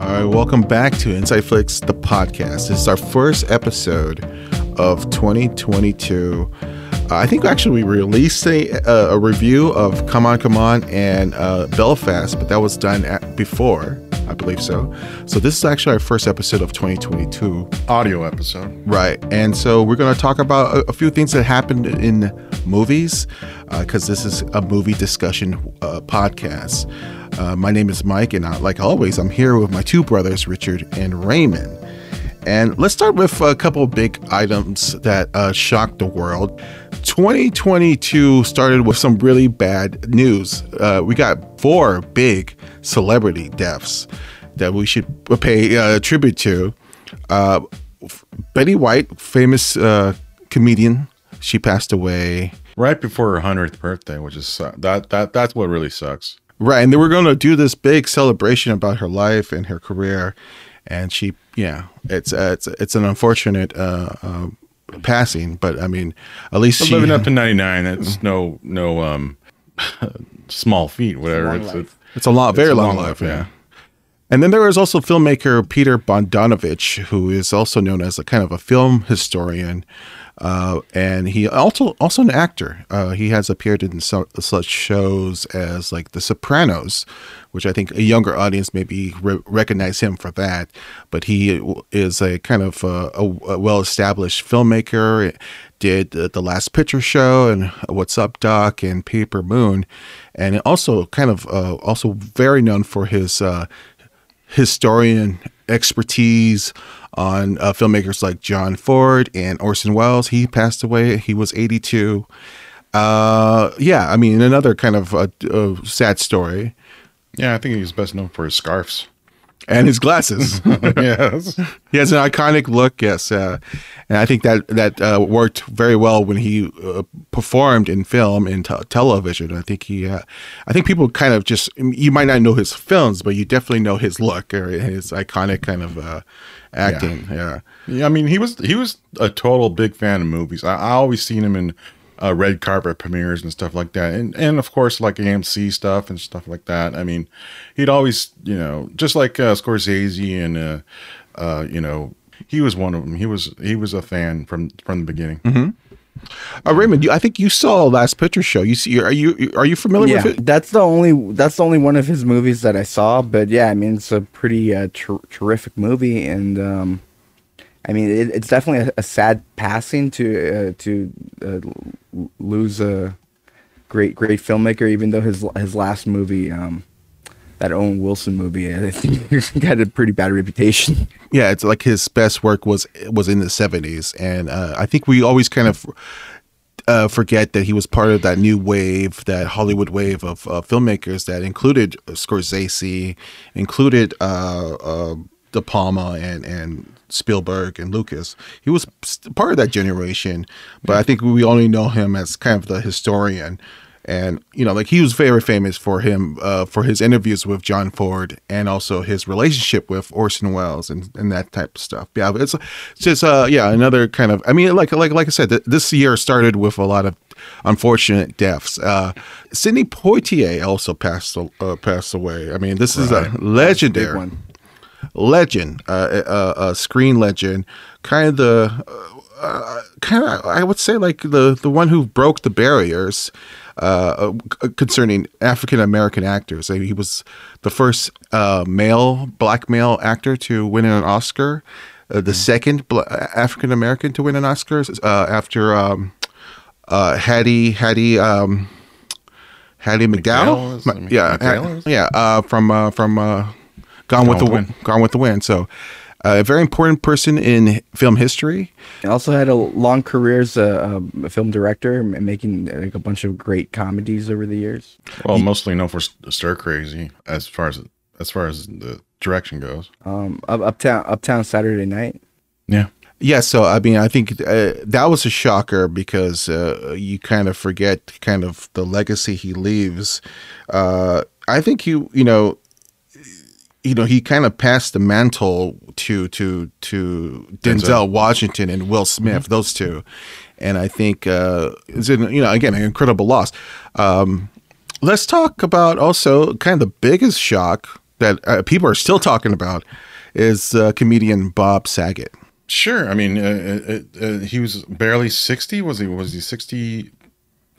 All right, welcome back to Flicks, the podcast. This is our first episode of 2022. Uh, I think actually we released a, a, a review of Come On, Come On and uh, Belfast, but that was done at, before, I believe so. So this is actually our first episode of 2022. Audio episode. Right. And so we're going to talk about a, a few things that happened in movies because this is a movie discussion uh, podcast. Uh, my name is Mike, and uh, like always, I'm here with my two brothers, Richard and Raymond. And let's start with a couple of big items that uh, shocked the world. 2022 started with some really bad news. Uh, we got four big celebrity deaths that we should pay uh, tribute to. Uh, Betty White, famous uh, comedian, she passed away. Right before her hundredth birthday, which is su- that that that's what really sucks. Right, and they were going to do this big celebration about her life and her career, and she, yeah, it's uh, it's it's an unfortunate uh, uh, passing, but I mean, at least But she living up to ninety nine, it's no no um small feat, whatever. It's, it's it's a long, very long, long life, yeah. And then there was also filmmaker Peter Bogdanovich, who is also known as a kind of a film historian, uh, and he also also an actor. Uh, he has appeared in so, such shows as like The Sopranos, which I think a younger audience maybe re- recognize him for that. But he is a kind of a, a well-established filmmaker. Did uh, the Last Picture Show and What's Up Doc and Paper Moon, and also kind of uh, also very known for his uh, historian expertise on uh, filmmakers like John Ford and Orson Welles. He passed away. He was 82. Uh, yeah, I mean, another kind of a, uh, sad story. yeah, I think he's best known for his scarves. And his glasses. yes. he has an iconic look, yes. Uh, and I think that that uh, worked very well when he uh, performed in film and te- television. I think he, uh, I think people kind of just you might not know his films, but you definitely know his look or his iconic kind of uh, acting. Yeah. Yeah, I mean he was he was a total big fan of movies. I, I always seen him in uh, red carpet premieres and stuff like that, and and of course like AMC stuff and stuff like that. I mean, he'd always you know just like uh, Scorsese and uh, uh, you know he was one of them. He was he was a fan from from the beginning. Uh, Raymond, you, I think you saw Last Picture Show. You see, are you are you familiar yeah, with it? that's the only that's the only one of his movies that I saw. But yeah, I mean it's a pretty uh, ter- terrific movie, and um, I mean it, it's definitely a, a sad passing to uh, to uh, lose a great great filmmaker. Even though his his last movie, um, that Owen Wilson movie, I think he had a pretty bad reputation. Yeah, it's like his best work was was in the seventies, and uh, I think we always kind of uh, forget that he was part of that new wave, that Hollywood wave of uh, filmmakers that included Scorsese, included uh, uh, De Palma and and Spielberg and Lucas. He was part of that generation, but I think we only know him as kind of the historian. And you know, like he was very famous for him uh, for his interviews with John Ford and also his relationship with Orson Welles and, and that type of stuff. Yeah, it's, it's just uh, yeah another kind of. I mean, like like like I said, th- this year started with a lot of unfortunate deaths. Uh, Sidney Poitier also passed uh, passed away. I mean, this is a legendary one. legend, uh, uh, a screen legend, kind of the, uh, kind of I would say like the the one who broke the barriers uh, uh, concerning African American actors. Uh, He was the first uh, male black male actor to win an Oscar, uh, the second bla African American to win an Oscar uh, after um, uh, Hattie Hattie. Um, Hattie McDowell, McDowell yeah, McDowell yeah, uh, from uh, from uh, Gone, with the Wind. Gone with the Wind. So, uh, a very important person in film history. He also had a long career as a, a film director, m- making like a bunch of great comedies over the years. Well, mostly known for Stir Crazy as far as as far as the direction goes. Um, Up- Uptown Uptown Saturday Night. Yeah. Yeah, so I mean, I think uh, that was a shocker because uh, you kind of forget kind of the legacy he leaves. Uh, I think you, you know, you know he kind of passed the mantle to to to Denzel, Denzel. Washington and Will Smith, those two, and I think uh, it's an, you know again an incredible loss. Um, let's talk about also kind of the biggest shock that uh, people are still talking about is uh, comedian Bob Saget. Sure. I mean, uh, uh, uh, he was barely sixty. Was he? Was he sixty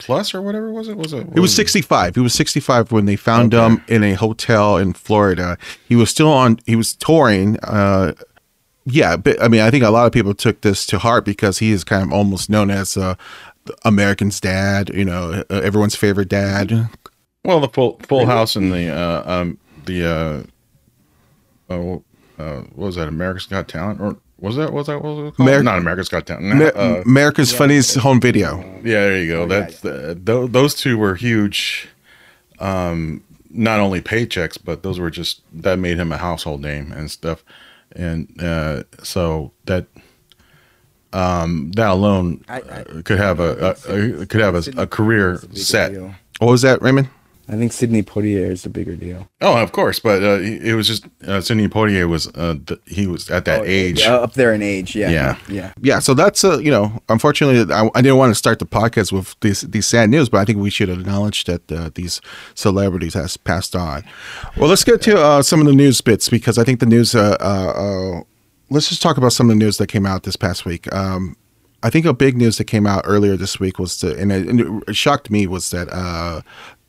plus or whatever? Was it? Was it? It was 65. He was 65 when they found Okay. him in a hotel in Florida. He was still on. He was touring. Uh, yeah, but I mean, I think a lot of people took this to heart because he is kind of almost known as uh, American's dad. You know, uh, everyone's favorite dad. Well, the Full Full House and the uh, um the uh, oh uh, what was that? America's Got Talent or was that was that what was it called? Ameri- Not America's Got Talent. Ma- uh, America's Funniest Home Video. yeah, there you go. That's the, th- those two were huge. Um, not only paychecks, but those were just that made him a household name and stuff. And uh, so that um, that alone I- I- uh, could have a, a, a could have a, a career It's a bigger set. deal. What was that, Raymond? I think Sidney Poitier is the bigger deal. Oh, of course, but uh, it it was just uh, Sidney Poitier was uh, th- he was at that age. Uh, up there in age, yeah, Yeah. yeah. Yeah, so that's uh, you know, unfortunately, I, I didn't want to start the podcast with these these sad news, but I think we should acknowledge that uh, these celebrities has passed on. Well, let's get to uh, some of the news bits because I think the news. Uh, uh, uh, let's just talk about some of the news that came out this past week. Um, I think a big news that came out earlier this week was the, and it, and it shocked me was that uh,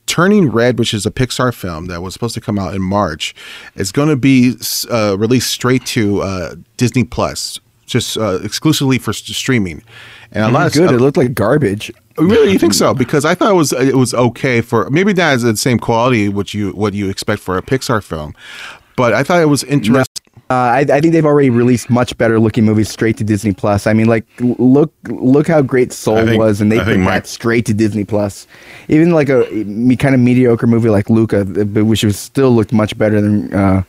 Turning Red, which is a Pixar film that was supposed to come out in March, is going to be uh, released straight to uh, Disney Plus, just uh, exclusively for s- streaming. And a lot of Good. It looked like garbage. Really, you think so? Because I thought it was it was okay for maybe not as the same quality what you what you expect for a Pixar film, but I thought it was interesting. Uh, I, I think they've already released much better looking movies straight to Disney Plus. I mean, like look look how great Soul think- was, and they I put think that straight to Disney Plus. Even like a me kind of mediocre movie like Luca, which was still looked much better than uh,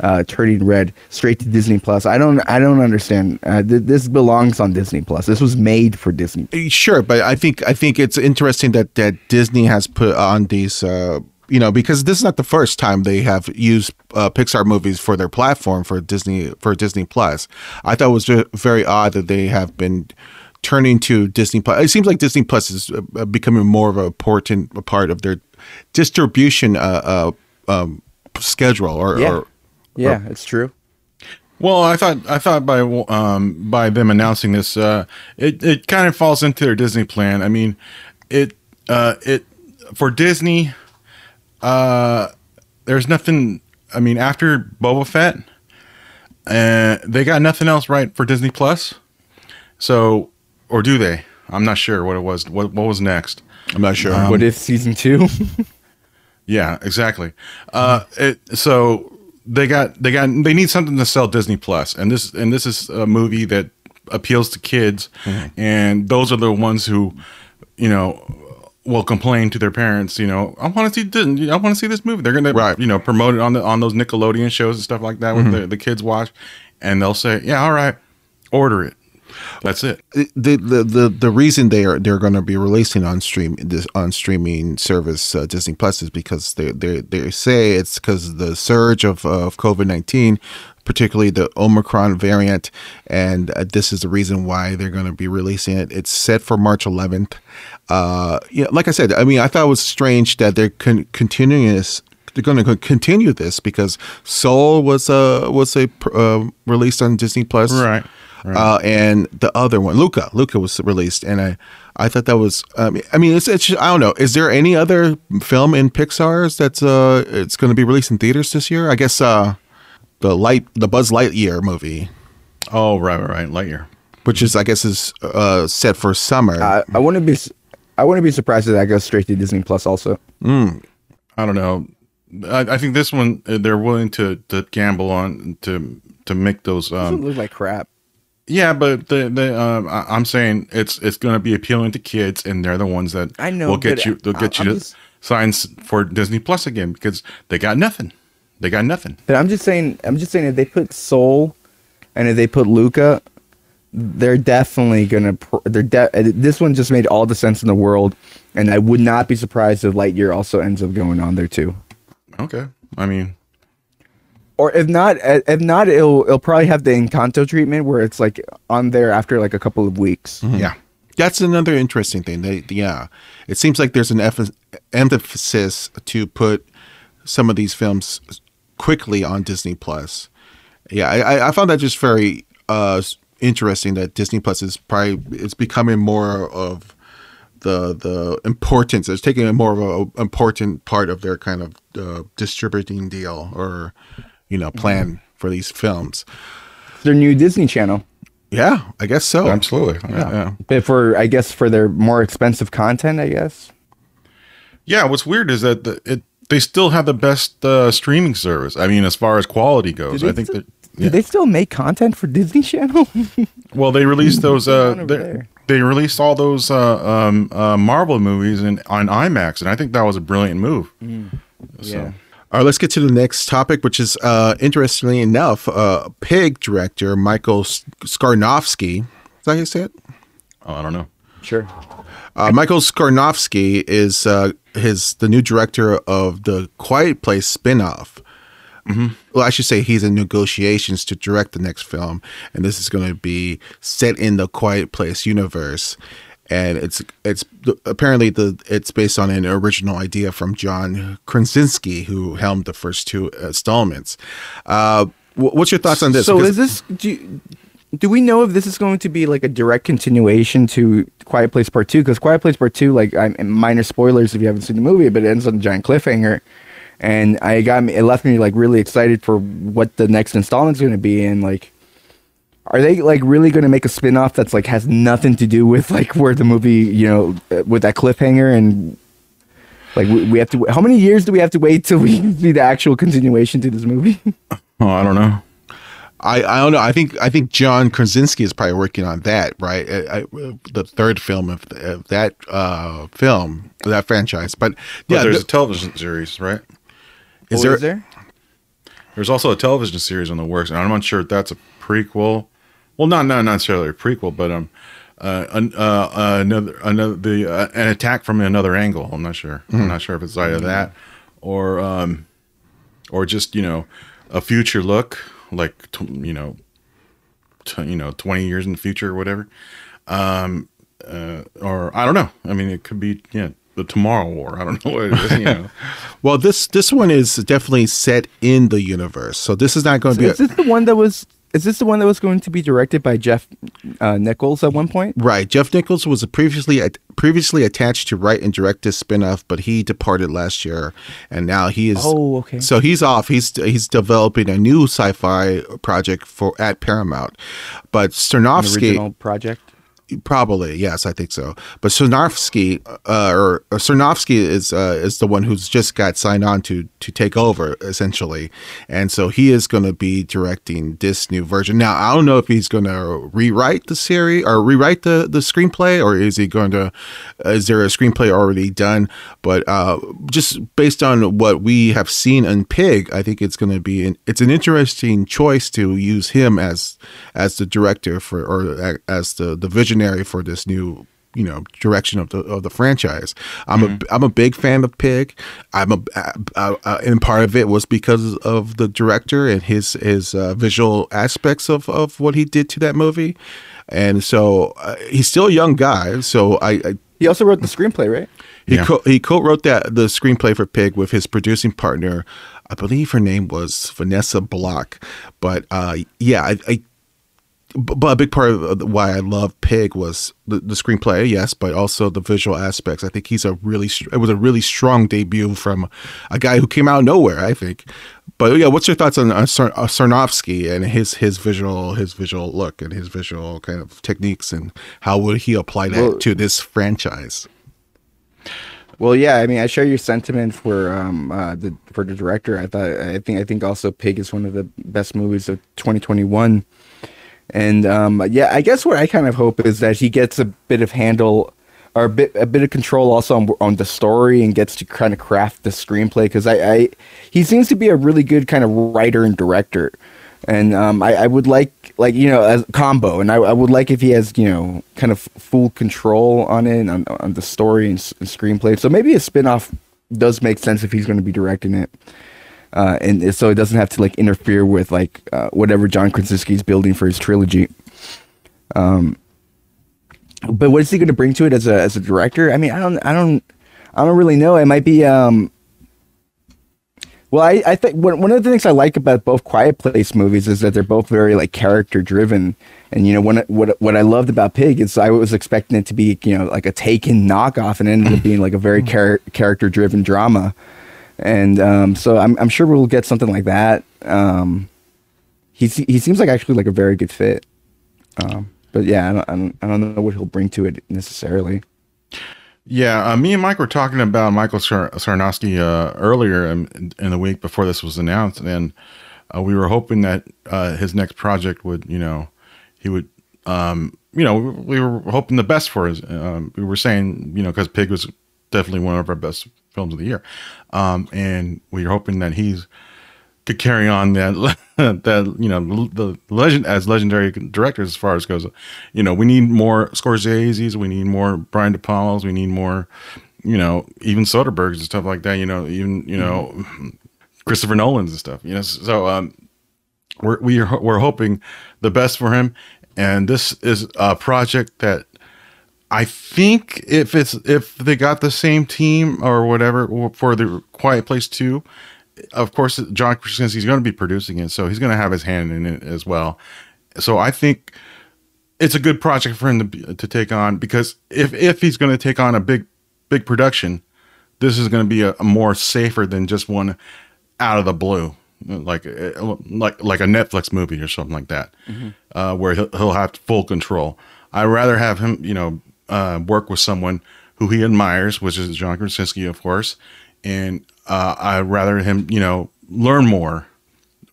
uh, Turning Red, straight to Disney Plus. I don't I don't understand. Uh, th- this belongs on Disney Plus. This was made for Disney. Sure, but I think I think it's interesting that that Disney has put on these. Uh, you know, because this is not the first time they have used uh, Pixar movies for their platform for Disney for Disney Plus. I thought it was ve- very odd that they have been turning to Disney Plus. It seems like Disney Plus is uh, becoming more of a important part of their distribution uh, uh, um, schedule. Or, Yeah, or yeah, it's true. Well, I thought I thought by um, by them announcing this, uh, it it kind of falls into their Disney plan. I mean, it uh, it for Disney, uh, there's nothing. I mean, after Boba Fett, uh, they got nothing else right for Disney Plus. So, or do they? I'm not sure what it was. What what was next? I'm not sure. what if season two? Yeah, exactly. Uh, it, so they got they got they need something to sell Disney Plus, and this and this is a movie that appeals to kids, and those are the ones who, you know, will complain to their parents. You know, I want to see. I want to see this movie. They're gonna Right. you know promote it on the on those Nickelodeon shows and stuff like that with the, the kids watch, and they'll say, yeah, all right, order it. That's it. the the the, the reason they are they're going to be releasing on stream this on streaming service uh, Disney Plus is because they they they say it's because of the surge of of COVID nineteen, particularly the Omicron variant, and uh, this is the reason why they're going to be releasing it. It's set for March eleventh. Uh, yeah, like I said, I mean, I thought it was strange that they're con- continuing this. They're going to continue this because Soul was uh was a uh, released on Disney Plus, Right. uh, and the other one, Luca, Luca was released, and I, I thought that was. Um, I mean, it's, it's. I don't know. Is there any other film in Pixar's that's uh, it's going to be released in theaters this year? I guess uh, the light, the Buzz Lightyear movie, Oh, right, right, right. Lightyear. which is I guess is uh set for summer. I, I wouldn't be s- I wouldn't be surprised if that goes straight to Disney Plus also. I don't know. I, I think this one uh, they're willing to to gamble on to to make those. Doesn't Um, look like crap. yeah, but the the um, I, I'm saying it's it's going to be appealing to kids, and they're the ones that I know, will get you. They'll get I- you to just- sign for Disney Plus again because they got nothing. They got nothing. But I'm just saying I'm just saying if they put Soul and if they put Luca, they're definitely gonna. Pr- they're de- uh, this one just made all the sense in the world, and I would not be surprised if Lightyear also ends up going on there too. Okay, I mean, or if not, uh, if not, it'll it'll probably have the Encanto treatment where it's like on there after like a couple of weeks. Yeah. That's another interesting thing. They, yeah, it seems like there's an eff- emphasis to put some of these films quickly on Disney Plus. Yeah, I, I- I found that just very uh, s- interesting that Disney Plus is probably it's becoming more of the the importance. It's taking a more of a important part of their kind of uh, distributing deal or you know plan for these films. Their new Disney Channel, Yeah, I guess so. Absolutely. Yeah. Yeah. but for I guess for their more expensive content, I guess. Yeah, what's weird is that the, it they still have the best uh, streaming service. I mean, as far as quality goes, I think still- that. Do they still make content for Disney Channel? Well, they released those. Uh, they, they released all those uh, um, uh, Marvel movies in on IMAX, and I think that was a brilliant move. So, Yeah. All right, let's get to the next topic, which is uh, interestingly enough, uh, Pig director Michael S- Skarnofsky. Is that how you say it? oh, I don't know. Sure. Uh, Michael Skarnofsky is uh, his the new director of the Quiet Place spinoff. Well, I should say he's in negotiations to direct the next film, and this is going to be set in the Quiet Place universe. And it's it's apparently the it's based on an original idea from John Krasinski, who helmed the first two installments. Uh, what's your thoughts on this? So Because- is this do you- do we know if this is going to be like a direct continuation to Quiet Place Part Two? Because Quiet Place Part Two, like I'm minor spoilers if you haven't seen the movie, but it ends on a giant cliffhanger, and I got me it left me like really excited for what the next installment's going to be, and like. Are they like really going to make a spin-off that's like has nothing to do with like where the movie, you know, uh, with that cliffhanger and like we, we have to how many years do we have to wait till we see the actual continuation to this movie? Oh, I don't know. I, I don't know. I think I think John Krasinski is probably working on that, right? I, I, the third film of, of that uh, film, that franchise. But But yeah, there's th- a television series, right? Is Oh, there? There's also a television series on the works, and I'm not sure if that's a prequel. Well, not not necessarily a prequel, but um, uh, an, uh, another another the uh, an attack from another angle. I'm not sure. I'm not sure if it's either that or um, or just you know a future look, like t- you know, t- you know, 20 years in the future or whatever. Um, uh, or I don't know. I mean, it could be yeah, the Tomorrow War. I don't know what it is. You know. Well, this this one is definitely set in the universe, so this is not going to be Is this the one that was? Is this the one that was going to be directed by Jeff uh, Nichols at one point? right. Jeff Nichols was previously previously attached to write and direct this spinoff, but he departed last year, and now he is. Oh, okay. So he's off. He's he's developing a new sci-fi project for at Paramount, but An Sternovsky. original project. Probably, yes, I think so. But Cernovsky, uh, or, or Cernovsky is uh, is the one who's just got signed on to to take over essentially, and so he is going to be directing this new version. Now, I don't know if he's going to rewrite the series or rewrite the the screenplay, or is he going to? Uh, is there a screenplay already done? But uh, just based on what we have seen in Pig, I think it's going to be an, it's an interesting choice to use him as as the director for or as the the visionary for this new you know direction of the of the franchise. I'm a I'm a big fan of Pig. I'm a uh, uh, uh, and part of it was because of the director and his his uh, visual aspects of of what he did to that movie. And so uh, he's still a young guy. So I, I He also wrote the screenplay, right? he Yeah. co- he co-wrote that the screenplay for Pig with his producing partner. I believe her name was Vanessa Block. But uh, yeah, I, I b- but a big part of why I love Pig was the, the screenplay, yes, but also the visual aspects. I think he's a really it was a really strong debut from a guy who came out of nowhere. I think. But yeah, what's your thoughts on uh, uh, and his his visual his visual look and his visual kind of techniques and how would he apply that Well- to this franchise? Well, yeah. I mean, I share your sentiment for um uh, the for the director. I thought I think I think also Pig is one of the best movies of 2021. And um, yeah, I guess what I kind of hope is that he gets a bit of handle or a bit a bit of control also on, on the story and gets to kind of craft the screenplay because I, I he seems to be a really good kind of writer and director. And um, I, I would like like you know as combo, and I, I would like if he has you know kind of full control on it on, on the story and, and screenplay. So maybe a spin-off does make sense if he's going to be directing it. Uh, and so it doesn't have to like interfere with like uh, whatever John Krasinski's building for his trilogy. Um, but what is he going to bring to it as a as a director? I mean, I don't, I don't, I don't really know. It might be. Um, well, I, I think one, of the things I like about both Quiet Place movies is that they're both very like character driven. And you know, when, what what I loved about Pig is I was expecting it to be you know like a Taken knockoff, and it ended up being like a very char- character driven drama. And um, so I'm I'm sure we'll get something like that. Um, he he seems like actually like a very good fit. Um, but yeah, I don't, I don't I don't know what he'll bring to it necessarily. Yeah, uh, me and Mike were talking about Michael Sar- Sarnowski uh, earlier in, in, the week before this was announced, and uh, we were hoping that uh, his next project would, you know, he would, um, you know, we were hoping the best for his. Um, we were saying, you know, because Pig was definitely one of our best films of the year, um, and we're hoping that he's could carry on that that you know the legend as legendary directors as far as goes. You know, we need more Scorsese's, we need more Brian De Palmas, we need more, you know, even Soderberghs and stuff like that. You know, even you know, mm-hmm. Christopher Nolan's and stuff. You know, so um, we're we are, we're hoping the best for him, and this is a project that. I think if it's if they got the same team or whatever for the Quiet Place Two, of course, John Krasinski is going to be producing it, so he's going to have his hand in it as well. So I think it's a good project for him to to take on because if if he's going to take on a big big production, this is going to be a, a, more safer than just one out of the blue, like like like a Netflix movie or something like that, mm-hmm. uh, where he'll, he'll have full control. I'd rather have him, you know, uh, work with someone who he admires, which is John Krasinski, of course, and uh, I'd rather him, you know, learn more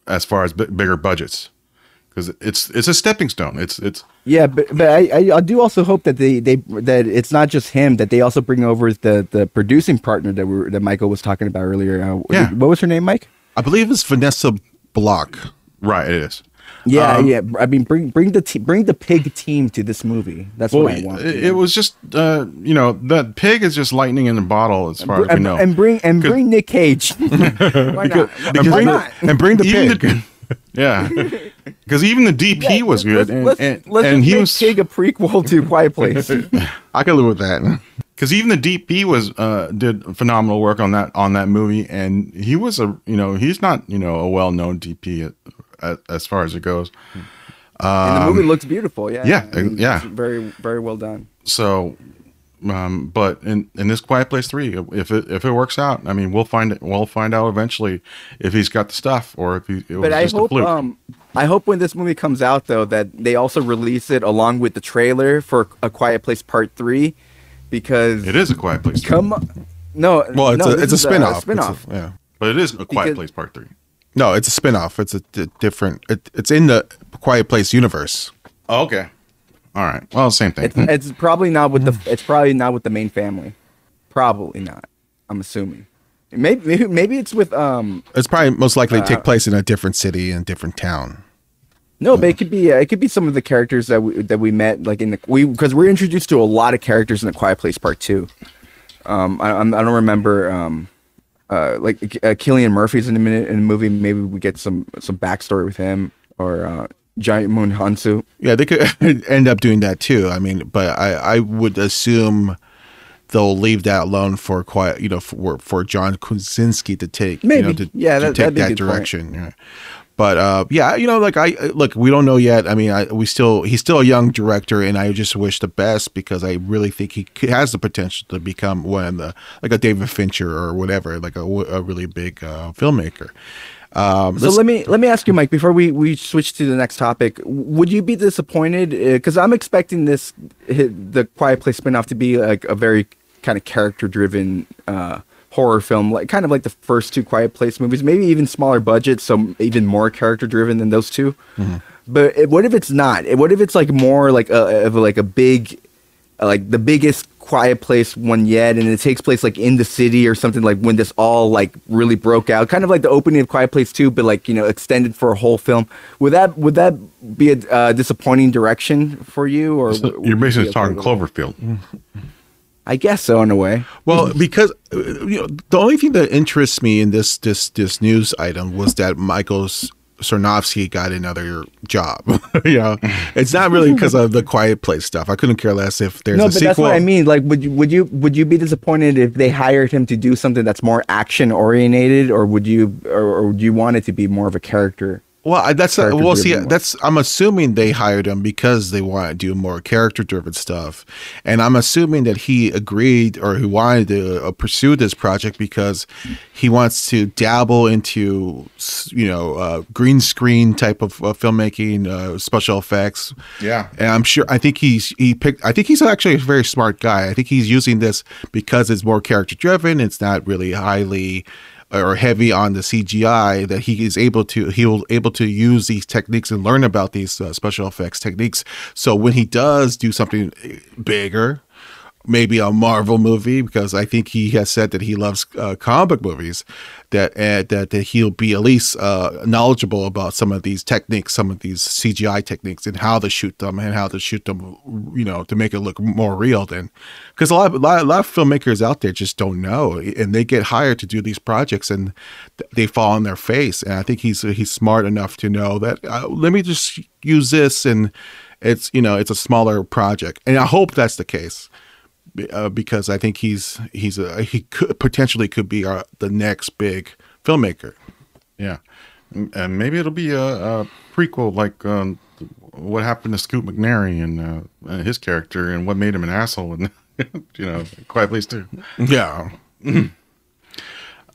as far as b- bigger budgets because it's it's a stepping stone. It's it's yeah, but but I, I do also hope that they they that it's not just him that they also bring over the the producing partner that we that Michael was talking about earlier. Uh, yeah, what was her name, Mike? I believe it's Vanessa Block. Right, it is. Yeah, um, yeah. I mean, bring bring the te- bring the pig team to this movie. That's well, what I want. It, it was just, uh, you know, that pig is just lightning in a bottle, as far and, as we know. And bring and bring Nick Cage. Why not? Because Why not? and bring the pig. The, yeah, because even the DP yeah, was good, let's, and, let's, and, let's and he was Pig a prequel to Quiet Place. I can live with that. Because even the DP was uh, did phenomenal work on that on that movie, and he was a you know he's not you know a well known DP at, at, as far as it goes. Um, and the movie looks beautiful. Yeah. Yeah. I mean, yeah. Very, very well done. So, um, but in, in this Quiet Place three, if it if it works out, I mean, we'll find it. We'll find out eventually if he's got the stuff or if he. It but I hope, um, I hope when this movie comes out though that they also release it along with the trailer for A Quiet Place Part three, because it is a Quiet Place. 3. Come, no, well, it's no, a it's a spinoff. A spinoff. A, yeah, but it is a Quiet because, Place Part three. No, it's a spin-off. It's a, a different. It, it's in the Quiet Place universe. Oh, okay. All right. Well, same thing. It's, it's probably not with the. It's probably not with the main family. Probably not. I'm assuming. Maybe maybe, maybe it's with um. It's probably most likely uh, take place in a different city and different town. No, but it could be uh, it could be some of the characters that we that we met like in the we because we're introduced to a lot of characters in the Quiet Place Part Two. Um, I, I don't remember um uh, like uh, Cillian Murphy's in a minute in the movie. Maybe we get some some backstory with him or uh, Djimon Hounsou. Yeah, they could end up doing that too. I mean, but I I would assume they'll leave that alone for quiet, you know, for for John Krasinski to take, maybe, you know, to, yeah, to that, take that direction. Yeah. But uh, yeah, you know, like I look, we don't know yet. I mean, I, we still he's still a young director, and I just wish the best because I really think he has the potential to become one of the like a David Fincher or whatever, like a, a really big uh, filmmaker. Um, so let me let me ask you, Mike, before we, we switch to the next topic. Would you be disappointed? Because uh, I'm expecting this the Quiet Place spinoff to be like a very kind of character driven uh, horror film, like kind of like the first two Quiet Place movies, maybe even smaller budget, so even more character driven than those 2 mm-hmm. But it, what if it's not? What if it's like more like a, of like a big, uh, like the biggest Quiet Place one yet, and it takes place like in the city or something like when this all like really broke out, kind of like the opening of Quiet Place two, but like you know extended for a whole film. Would that would that be a uh, disappointing direction for you, or so you're basically talking Cloverfield? I guess so in a way. Well, because you know, the only thing that interests me in this this this news item was that Michael's Sarnowski got another job. you know, it's not really because of the Quiet Place stuff. I couldn't care less if there's no, a but sequel. that's what I mean. Like, would you would you would you be disappointed if they hired him to do something that's more action oriented, or would you or, or would you want it to be more of a character? Well, I- that's Character well. See, that's I'm assuming they hired him because they want to do more character driven stuff, and I'm assuming that he agreed or he wanted to uh, pursue this project because he wants to dabble into you know uh, green screen type of uh, filmmaking, uh, special effects. Yeah. and I'm sure. I think he's he picked. I think he's actually a very smart guy. I think he's using this because it's more character driven. It's not really highly or heavy on the CGI that he is able to he will able to use these techniques and learn about these uh, special effects techniques. So when he does do something bigger, maybe a Marvel movie because I think he has said that he loves uh, comic movies. That uh, that that he'll be at least uh, knowledgeable about some of these techniques, some of these CGI techniques, and how to shoot them and how to shoot them, you know, to make it look more real. Than because a lot, of, a lot, a lot of filmmakers out there just don't know, and they get hired to do these projects, and th- they fall on their face. And I think he's he's smart enough to know that uh, let me just use this, and it's you know it's a smaller project, and I hope that's the case uh, because I think he's he's a he could potentially could be our, the next big filmmaker. Yeah, and maybe it'll be a, a prequel, like um, what happened to Scoot McNairy and, uh, his character, and what made him an asshole, and you know, Quiet Place too. Yeah.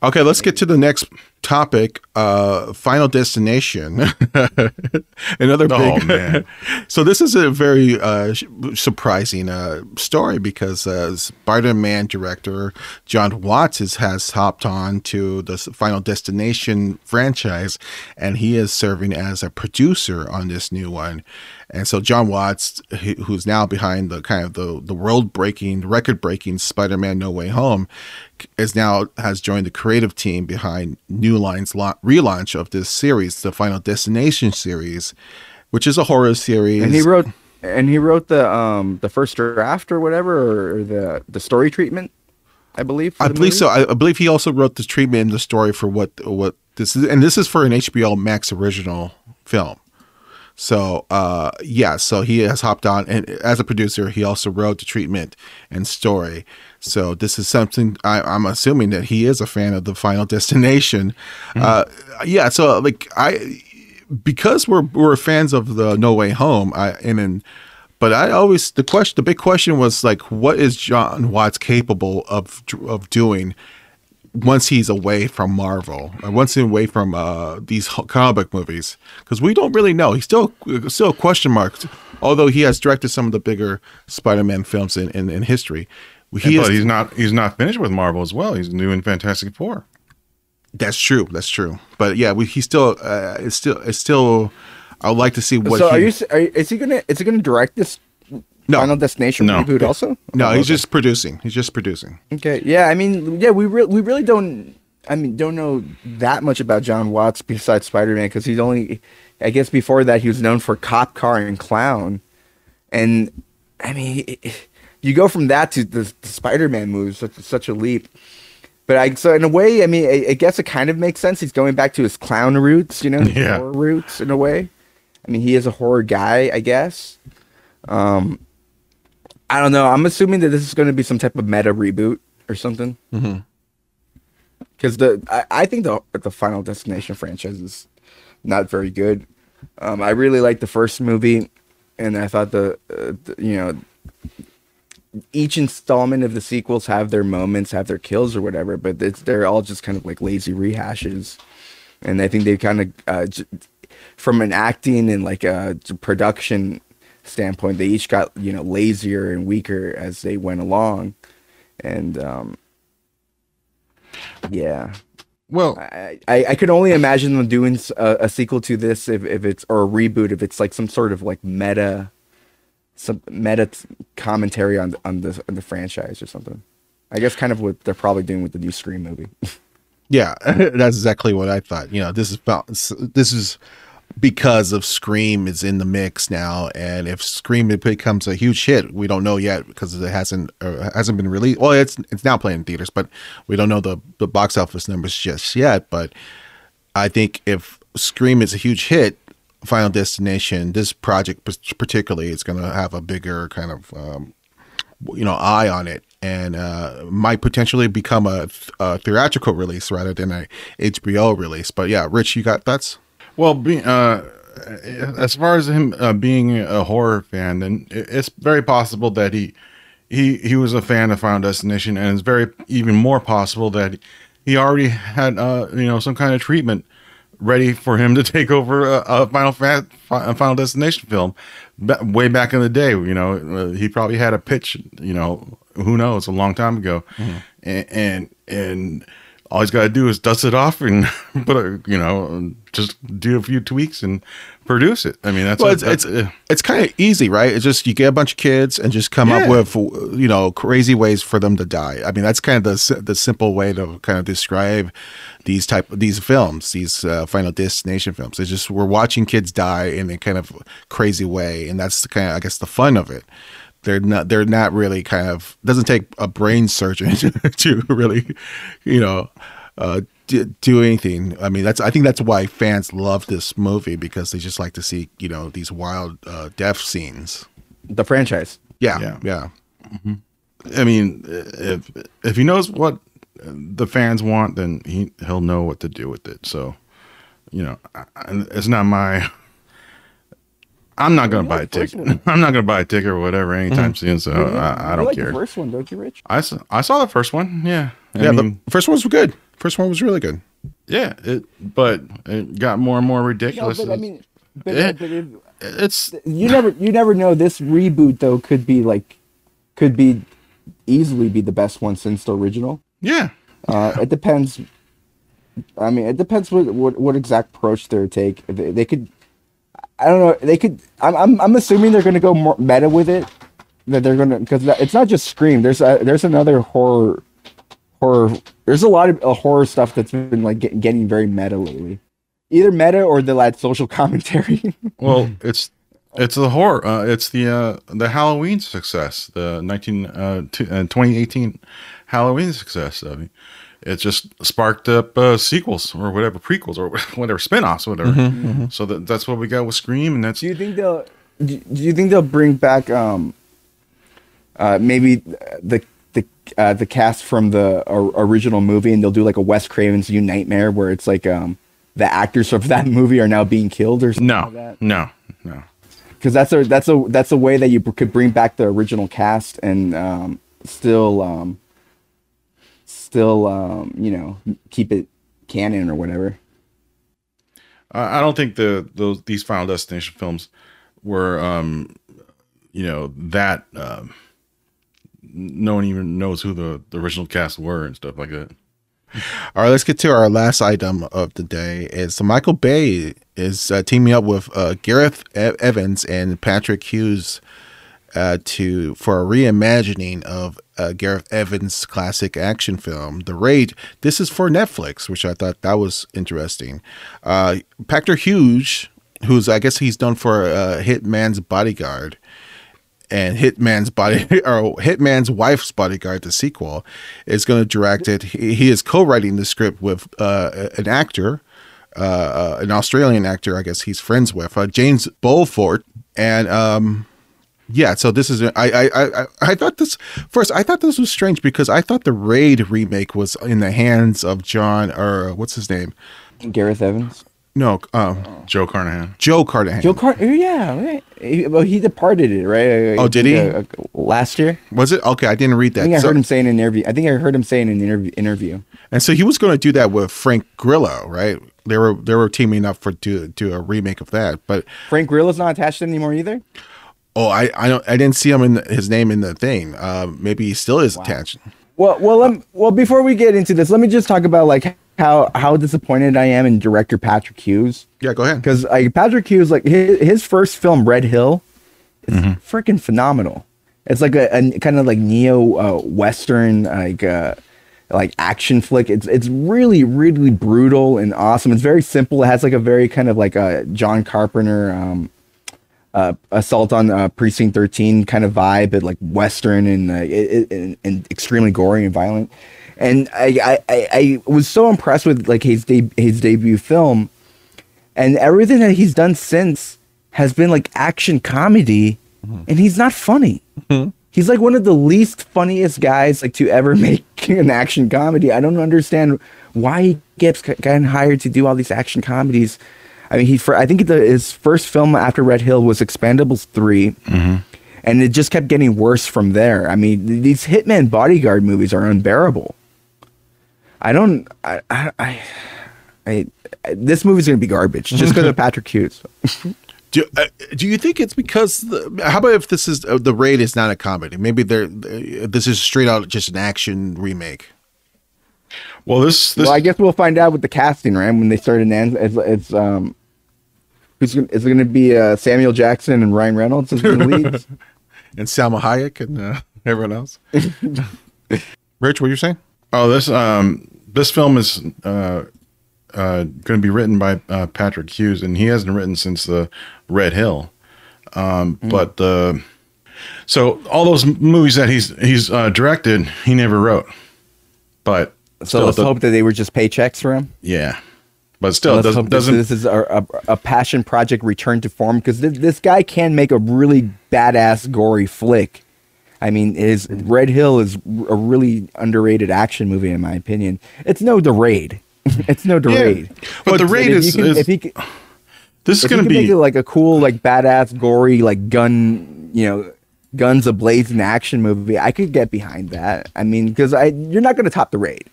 okay, let's get to the next topic. Uh, Final Destination. Another Oh, big. man. so this is a very uh, surprising uh, story because uh, Spider-Man director John Watts is, has hopped on to the Final Destination franchise, and he is serving as a producer on this new one. And so John Watts, who's now behind the kind of the the world breaking, record breaking Spider-Man No Way Home, is now has joined the creative team behind New Line's la- relaunch of this series, the Final Destination series, which is a horror series. And he wrote and he wrote the um the first draft or whatever or, the the story treatment, I believe. I believe movie? so. I, I believe he also wrote the treatment and the story for what what this is, and this is for an HBO Max original film. So uh, yeah, so he has hopped on, and as a producer, he also wrote the treatment and story. So this is something I, I'm assuming that he is a fan of the Final Destination. Uh, yeah, so like I, because we're we're fans of the No Way Home, I and then. But I always the question, the big question was like, what is John Watts capable of of doing once he's away from Marvel, or once he's away from uh, these comic book movies? Because we don't really know. He's still still a question mark, although he has directed some of the bigger Spider-Man films in in, in history. He but is, he's not he's not finished with Marvel as well. He's doing Fantastic Four. that's true. That's true. But yeah, we, he's still uh, it's still it's still. I would like to see what. so he, are you, are is he gonna is he gonna direct this No. Final Destination No. reboot also? No, Oh, he's just producing. He's just producing. Okay. Yeah, I mean, yeah, we re- we really don't. I mean, don't know that much about John Watts besides Spider Man because he's only, I guess, before that he was known for Cop Car and Clown, and I mean, it- you go from that to the, the Spider Man movies, such such a leap. But I so in a way, I mean, I, I guess it kind of makes sense. He's going back to his clown roots, you know, Yeah. horror roots in a way. I mean, he is a horror guy, I guess. Um, I don't know. I'm assuming that this is going to be some type of meta reboot or something. Because the I, I think the the Final Destination franchise is not very good. Um, I really liked the first movie, and I thought the, uh, the you know each installment of the sequels have their moments, have their kills or whatever, but it's, they're all just kind of like lazy rehashes. And I think they kind of, uh, j- from an acting and like a production standpoint, they each got you know lazier and weaker as they went along, and um, yeah, Well, I, I I could only imagine them doing a sequel to this if, if it's or a reboot if it's like some sort of like meta, some meta commentary on the, on the on the franchise or something. I guess kind of what they're probably doing with the new Scream movie. Yeah, that's exactly what I thought. You know, this is about this is because of Scream is in the mix now, and if Scream becomes a huge hit, we don't know yet because it hasn't uh, hasn't been released. Well, it's it's now playing in theaters, but we don't know the the box office numbers just yet. But I think if Scream is a huge hit, Final Destination, this project particularly, is going to have a bigger kind of um, you know eye on it and uh, might potentially become a, a, theatrical release rather than a HBO release. But yeah, Rich, you got thoughts? Well, be, uh, as far as him uh, being a horror fan, then it's very possible that he he he was a fan of Final Destination, and it's very even more possible that he already had uh, you know some kind of treatment ready for him to take over a, a Final Fa- Final Destination film way back in the day. You know, uh, he probably had a pitch. You know, who knows, a long time ago, mm-hmm. and, and and all he's got to do is dust it off and put a, you know, just do a few tweaks and produce it. I mean, that's well, it's that's, it's, uh, it's kind of easy, right? It's just you get a bunch of kids and just come yeah. up with you know crazy ways for them to die. I mean, that's kind of the the simple way to kind of describe these type these films, these uh, Final Destination films. It's just we're watching kids die in a kind of crazy way, and that's the kind of I guess the fun of it they're not they're not really kind of doesn't take a brain surgeon to really you know uh, do, do, anything. I mean that's i think that's why fans love this movie because they just like to see you know these wild uh, death scenes. The franchise. Yeah yeah, yeah. Mm-hmm. i mean if if he knows what the fans want then he he'll know what to do with it. So you know it's not my I'm not gonna buy a ticket. I'm not gonna buy a ticket or whatever anytime mm-hmm. soon. So I, I, don't like care. The first one, don't you, Rich? I saw, I saw the first one. Yeah, I yeah. Mean, the first one was good. First one was really good. Yeah, it, but it got more and more ridiculous. No, but I mean, but, it, but it, it's you never you never know. This reboot though could be like could be easily be the best one since the original. Yeah, uh, it depends. I mean, it depends what what, what exact approach they take. They, they could I don't know. They could. I'm. I'm, I'm assuming they're going to go more meta with it. That they're going to because it's not just Scream. There's a, there's another horror horror. There's a lot of uh, horror stuff that's been like get, getting very meta lately. Either meta or the like social commentary. well, it's it's the horror. Uh, it's the uh, the Halloween success. The 19 uh, t- uh 2018 Halloween success. I mean, it just sparked up uh, sequels or whatever prequels or whatever spin-offs whatever. Mm-hmm, mm-hmm. so that, that's what we got with scream and that's do you think they'll do you think they'll bring back um uh maybe the the uh, the cast from the original movie and they'll do like a Wes Craven's New Nightmare where it's like um the actors of that movie are now being killed or something no like no no. Because that's a that's a that's a way that you could bring back the original cast and um still um still, um, you know, keep it canon or whatever. I don't think the those these Final Destination films were, um, you know, that um, no one even knows who the, the original cast were and stuff like that. All right, let's get to our last item of the day. Is so Michael Bay is uh, teaming up with uh, Gareth Evans and Patrick Hughes uh, to for a reimagining of uh, Gareth Evans' classic action film, The Raid. This is for Netflix, which I thought that was interesting. Uh, Patrick Hughes, who's I guess he's done for uh, Hitman's Bodyguard and Hitman's body or Hitman's Wife's Bodyguard, the sequel, is going to direct it. He, he is co-writing the script with uh, an actor. Uh, uh, an Australian actor, I guess he's friends with uh, James Beaufort, and um, yeah, so this is I, I I I thought this first. I thought this was strange because I thought the Raid remake was in the hands of John or what's his name, Gareth Evans. No, um, Joe Carnahan. Joe Carnahan. Joe Car. Oh, yeah, right. He, well, he departed it, right? Oh, did he? Uh, last year. Was it? Okay, I didn't read that. I think I so, heard him saying in an interview. I think I heard him saying in an interview. Interview. And so he was going to do that with Frank Grillo, right? They were they were teaming up for do do a remake of that, but Frank Grillo's not attached anymore either. Oh, I I don't I didn't see him in the, his name in the thing. Um, maybe he still is wow. attached. Well, well, um, well. Before we get into this, let me just talk about like how how disappointed I am in director Patrick Hughes. Yeah, go ahead. Because like Patrick Hughes, like his, his first film, Red Hill, is mm-hmm. freaking phenomenal. It's like a, a kind of like neo uh, western, like uh, like action flick. It's it's really really brutal and awesome. It's very simple. It has like a very kind of like a John Carpenter um, uh, assault on uh, precinct 13 kind of vibe, but like western and, uh, it, it, and extremely gory and violent. And I, I, I was so impressed with like his de- his debut film, and everything that he's done since has been like action comedy, and he's not funny. He's like one of the least funniest guys like to ever make an action comedy. I don't understand why he gets gotten hired to do all these action comedies. I mean, he for I think the, his first film after Red Hill was Expendables 3 and it just kept getting worse from there. I mean, these Hitman Bodyguard movies are unbearable. I don't. I. I. I, I this movie's gonna be garbage just because of Patrick Hughes. Do, uh, do you think it's because the, how about if this is uh, the raid is not a comedy? Maybe they're uh, this is straight out just an action remake. Well, this this well, I guess we'll find out with the casting, right? When they start announcing, it's, it's um, who's gonna, is it going to be uh, Samuel Jackson and Ryan Reynolds as the leads? And Salma Hayek and uh, everyone else. Rich, what are you saying? oh this um this film is uh uh going to be written by uh, Patrick Hughes, and he hasn't written since the Red Hill. Um, but uh, so all those movies that he's he's uh, directed, he never wrote. But So let's the- hope that they were just paychecks for him. yeah. But still, doesn't hope this, doesn't this is a, a, a passion project return to form because this, this guy can make a really badass gory flick. I mean, his Red Hill is a really underrated action movie in my opinion. It's no The Raid. it's no The Yeah. Raid. But The Raid is- can- is- if he could- this is going to be it like a cool, like badass, gory, like gun, you know, guns ablazing action movie, I could get behind that. I mean, because I you're not going to top the raid,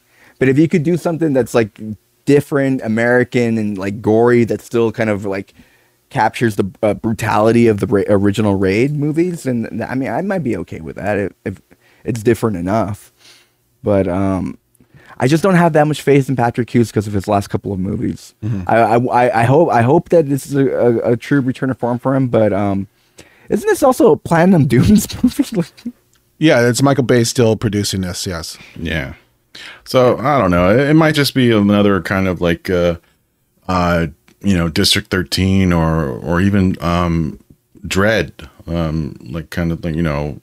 but if you could do something that's like different, American, and like gory, that still kind of like captures the uh, brutality of the ra- original raid movies, and I mean, I might be okay with that if, if it's different enough. But um, I just don't have that much faith in Patrick Hughes because of his last couple of movies. I, I, I- I hope I hope that this is a, a, a true return to form for him. But um, isn't this also a Platinum Dunes movie? Yeah, it's Michael Bay still producing this. Yes. Yeah. So I don't know. It, might just be another kind of like, uh, uh, you know, District Thirteen or or even um, Dread, um, like kind of thing. You know,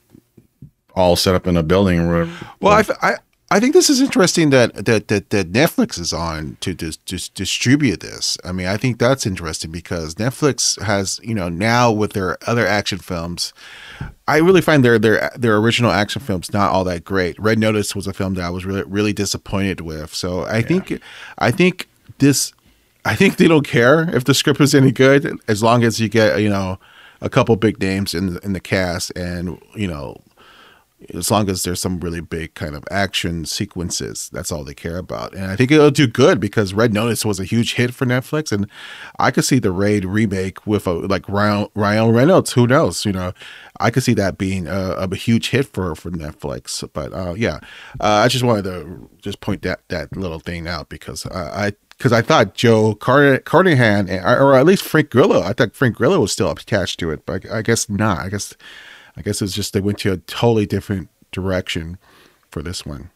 all set up in a building. Or whatever. Well, I, I I think this is interesting that that that, that Netflix is on to dis- dis- distribute this. I mean, I think that's interesting because Netflix has you know now with their other action films, I really find their their their original action films not all that great. Red Notice was a film that I was really really disappointed with. So I think I think this I think they don't care if the script is any good as long as you get you know a couple big names in in the cast and you know as long as there's some really big kind of action sequences, that's all they care about. And I think it'll do good because Red Notice was a huge hit for Netflix, and I could see the Raid remake with a like Ryan, Ryan Reynolds. Who knows? You know, I could see that being a, a huge hit for for Netflix. But uh, yeah, uh, I just wanted to just point that that little thing out because uh, I. Because I thought Joe Car- Carnahan, or at least Frank Grillo, I thought Frank Grillo was still attached to it, but I guess not. I guess I guess it's just they went to a totally different direction for this one.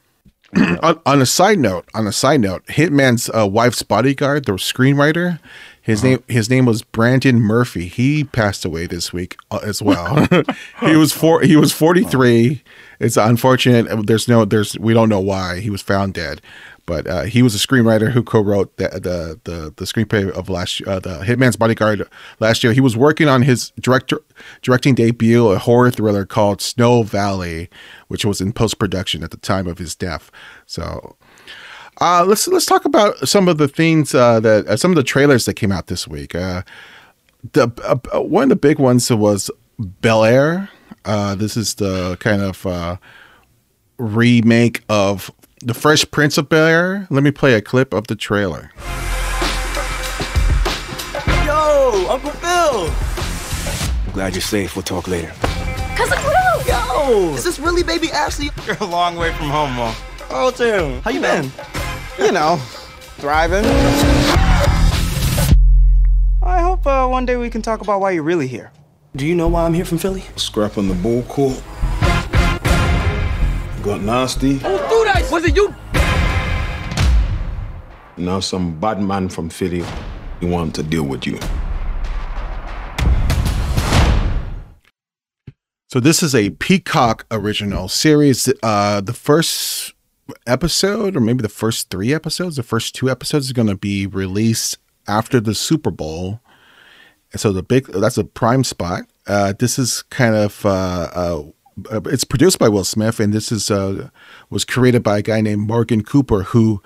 on, on a side note, on a side note, Hitman's uh, wife's bodyguard, the screenwriter, his name his name was Brandon Murphy. He passed away this week uh, as well. he was four. He was forty three. It's unfortunate. There's no. There's we don't know why he was found dead. But uh, he was a screenwriter who co-wrote the the the, the screenplay of last uh, the Hitman's Bodyguard last year. He was working on his director directing debut, a horror thriller called Snow Valley, which was in post production at the time of his death. So uh, let's let's talk about some of the things uh, that uh, some of the trailers that came out this week. Uh, the uh, one of the big ones was Bel Air. Uh, this is the kind of uh, remake of The Fresh Prince of Bel Air. Let me play a clip of the trailer. Yo, Uncle Phil. I'm glad you're safe. We'll talk later. Cousin Will! Yo, is this really baby Ashley? You're a long way from home, Mom. Oh, Tim, how you been? You know, thriving. I hope uh, one day we can talk about why you're really here. Do you know why I'm here from Philly? Scrapping the bull court. Got nasty. Was it you? Now some bad man from Philly he want to deal with you. So this is a Peacock original series. Uh, the first episode, or maybe the first three episodes, the first two episodes, are going to be released after the Super Bowl. And so the big that's a prime spot. Uh, this is kind of uh, uh, it's produced by Will Smith, and this is uh, was created by a guy named Morgan Cooper who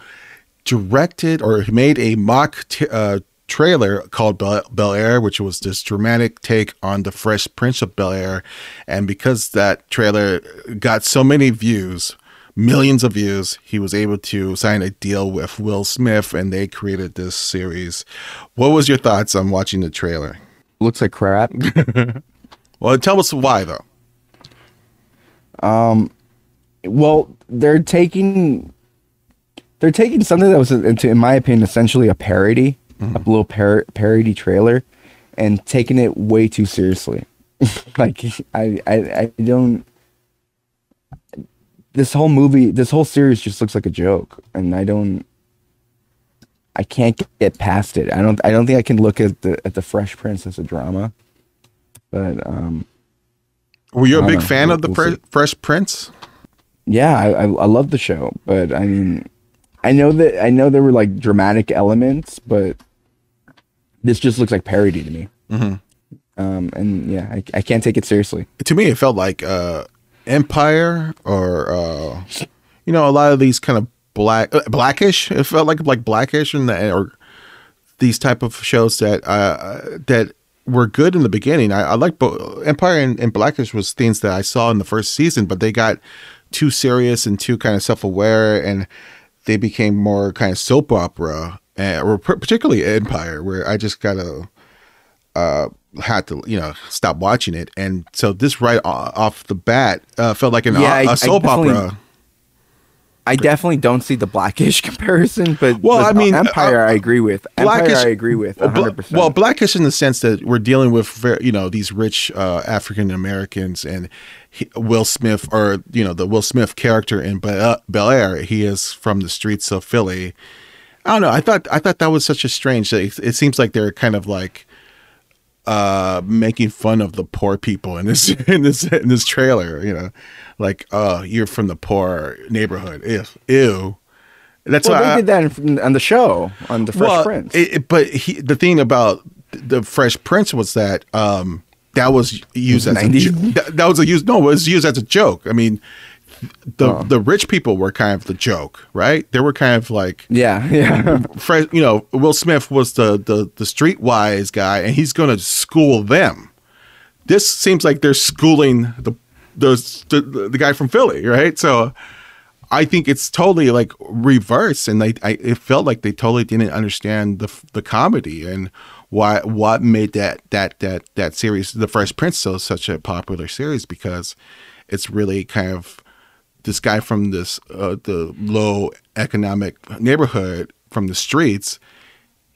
directed or made a mock t- uh, trailer called Bel Air, which was this dramatic take on the Fresh Prince of Bel Air, and because that trailer got so many views millions of views. He was able to sign a deal with Will Smith and they created this series. What was your thoughts on watching the trailer? Looks like crap. well, tell us why though. Um well, they're taking they're taking something that was into in my opinion essentially a parody, mm-hmm. a little par- parody trailer and taking it way too seriously. like I, I I don't this whole movie, this whole series just looks like a joke, and I don't, I can't get past it. I don't, I don't think I can look at the at the Fresh Prince as a drama. But um, were you a big know. fan we'll, of the we'll Fresh Prince? Yeah, I, I I love the show, but I mean, I know that I know there were like dramatic elements, but this just looks like parody to me. Mm-hmm. Um, and yeah, I, I can't take it seriously. To me, it felt like uh, Empire or uh, you know a lot of these kind of black uh, blackish. It felt like like blackish and the, or these type of shows that uh, that were good in the beginning. I, I like both Empire and, and Blackish was things that I saw in the first season, but they got too serious and too kind of self aware, and they became more kind of soap opera, and, or particularly Empire, where I just gotta. Uh, had to you know stop watching it and so this right off the bat uh, felt like an yeah, a, a soap I opera I definitely don't see the blackish comparison, but well, I mean, Empire, uh, I agree with. Empire, blackish, I agree with. 100%. Well, blackish in the sense that we're dealing with, you know, these rich uh, African Americans, and he, Will Smith, or you know, the Will Smith character in Bel Air, he is from the streets of Philly. I don't know. I thought I thought that was such a strange. It, it seems like they're kind of like uh making fun of the poor people in this in this in this trailer you know? Like oh you're from the poor neighborhood. Ew, ew. that's well, they I, did that on the show on the fresh well, prince. it, but he, the thing about the fresh prince was that um that was used as a, that, that was a use no it was used as a joke. I mean the oh. the rich people were kind of the joke, right? They were kind of like yeah, yeah. you know, Will Smith was the the the streetwise guy, and he's going to school them. This seems like they're schooling the the, the the guy from Philly, right? So I think it's totally like reverse, and they I, it felt like they totally didn't understand the the comedy and why what made that that that that series, The Fresh Prince, so such a popular series because it's really kind of this guy from this uh, the low economic neighborhood from the streets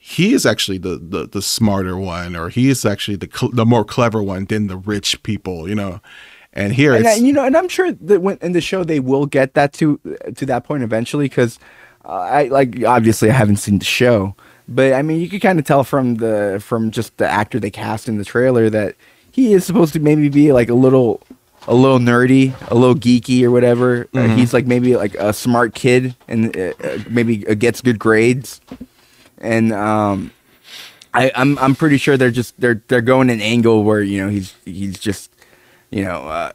he is actually the, the, the smarter one or he is actually the the more clever one than the rich people you know? And here and I, you know and i'm sure that when in the show they will get that to to that point eventually because uh, i like obviously i haven't seen the show. But i mean you could kind of tell from the from just the actor they cast in the trailer that he is supposed to maybe be like a little a little nerdy, a little geeky or whatever. Uh, mm-hmm. Uh, he's like maybe like a smart kid and uh, uh maybe uh, gets good grades. And um, I, I'm I'm pretty sure they're just they're they're going an angle where you know he's he's just you know uh,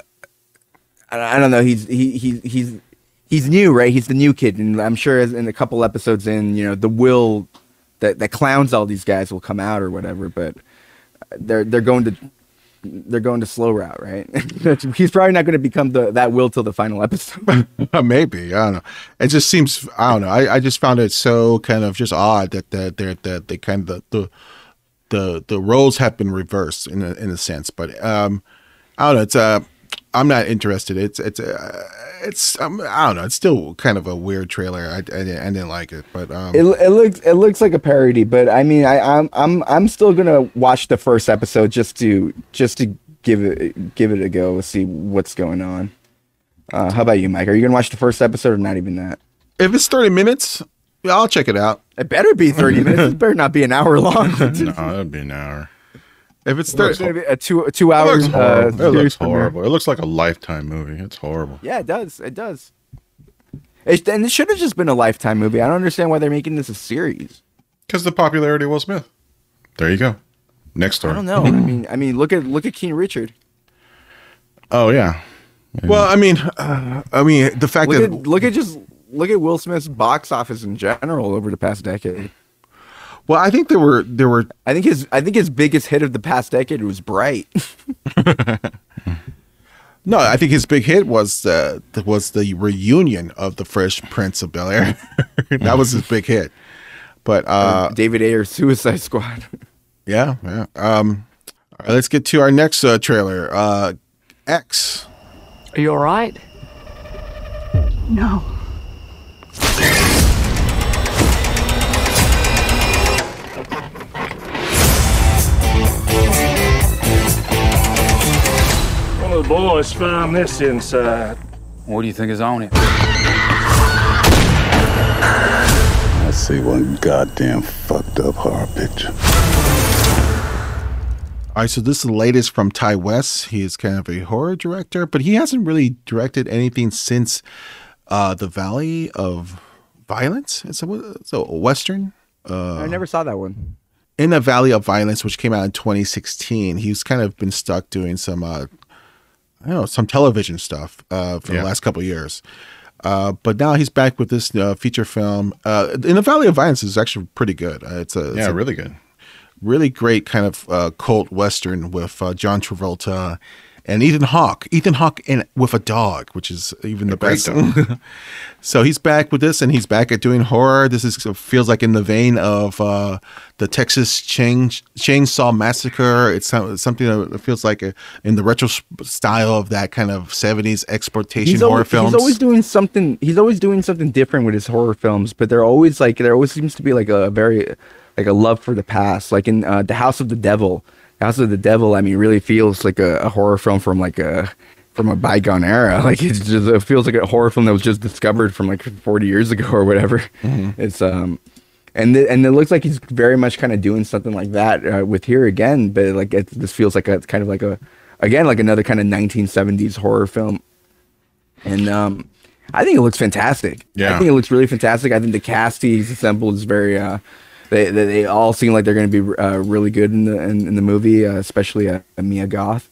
I, I don't know he's he, he he's he's new right he's the new kid and I'm sure in a couple episodes in you know the will that that clowns all these guys will come out or whatever but they're they're going to they're going to slow route, right? He's probably not going to become the that will till the final episode. Maybe I don't know. It just seems I don't know. I, I just found it so kind of just odd that that they're that they kind of the, the the the roles have been reversed in a, in a sense. But um, I don't know. It's uh, I'm not interested. It's it's uh, it's um, I don't know. It's still kind of a weird trailer. I, I, didn't, I didn't like it, but um, it, it looks it looks like a parody. But I mean, I, I'm I'm I'm still gonna watch the first episode just to just to give it give it a go, see what's going on. Uh, how about you, Mike? Are you gonna watch the first episode or not even that? If it's thirty minutes, I'll check it out. It better be 30 minutes. It better not be an hour long. no, it'd be an hour. If it's It's thirty, gonna be a two a two It hour. looks Uh, it looks horrible. It looks like a lifetime movie. It's horrible. Yeah, it does. It does. It, and it should have just been a lifetime movie. I don't understand why they're making this a series. Because the popularity of Will Smith. There you go. Next story. I don't know. I mean, I mean, look at look at King Richard. Oh yeah. well, I mean, uh, I mean, the fact Look that at look at just look at Will Smith's box office in general over the past decade. Well, I think there were there were I think his I think his biggest hit of the past decade was Bright. no, I think his big hit was the was the reunion of the Fresh Prince of Bel Air. that was his big hit. But uh, David Ayer's Suicide Squad. yeah, yeah. Um, all right, let's get to our next uh, trailer. Uh, X. Are you all right? No. One the boys found this inside. What do you think is on it? I see one goddamn fucked up horror picture. All right, so this is the latest from Ti West. He is kind of a horror director, but he hasn't really directed anything since uh, The Valley of Violence. It's a, it's a Western. Uh, I never saw that one. in the Valley of Violence, which came out in 2016, he's kind of been stuck doing some, uh, I don't know, some television stuff uh, for Yeah. the last couple of years. Uh, but now he's back with this uh, feature film. Uh, in the Valley of Violence is actually pretty good. Uh, it's a it's Yeah, a really good. really great kind of uh, cult western with uh, John Travolta and Ethan Hawke. Ethan Hawke in with a dog, which is even the best. so he's back with this, and he's back at doing horror. This is feels like in the vein of uh, the Texas Chain, Chainsaw Massacre. It's something that feels like a, in the retro style of that kind of seventies exploitation He's horror always, films. he's always doing something. He's always doing something different with his horror films, but they're always like there always seems to be like a very like a love for the past. Like in uh, the House of the Devil, House of the Devil. I mean, really feels like a, a horror film from like a from a bygone era. Like it's just it feels like a horror film that was just discovered from like 40 years ago or whatever. It's um. And, th- and it looks like he's very much kind of doing something like that uh, with here again, but like it, this feels like a kind of like a again like another kind of 1970s horror film and um, I think it looks fantastic. Yeah. I think it looks really fantastic. I think the cast he's assembled is very. Uh, they, they they all seem like they're going to be uh, really good in the in, in the movie, uh, especially uh, Mia Goth,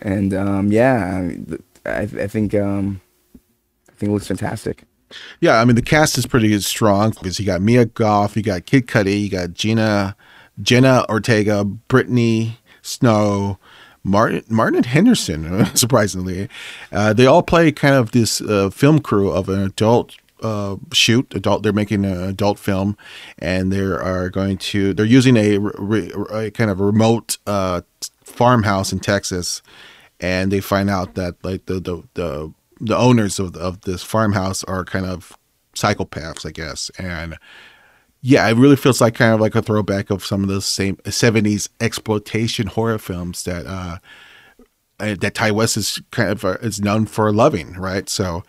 and um, yeah, I, I think um, I think it looks fantastic. Yeah, I mean the cast is pretty strong because you got Mia Goth, you got Kid Cudi, you got Gina, Jenna Ortega, Brittany Snow, Martin Martin Henderson. Surprisingly, uh, they all play kind of this uh, film crew of an adult uh, shoot. Adult, they're making an adult film, and they are going to. They're using a, re, a kind of remote uh, farmhouse in Texas, and they find out that like the the the, the owners of of this farmhouse are kind of psychopaths, I guess, and yeah, it really feels like kind of like a throwback of some of those same '70s exploitation horror films that uh, uh, that Ti West is kind of uh, is known for loving, right? So.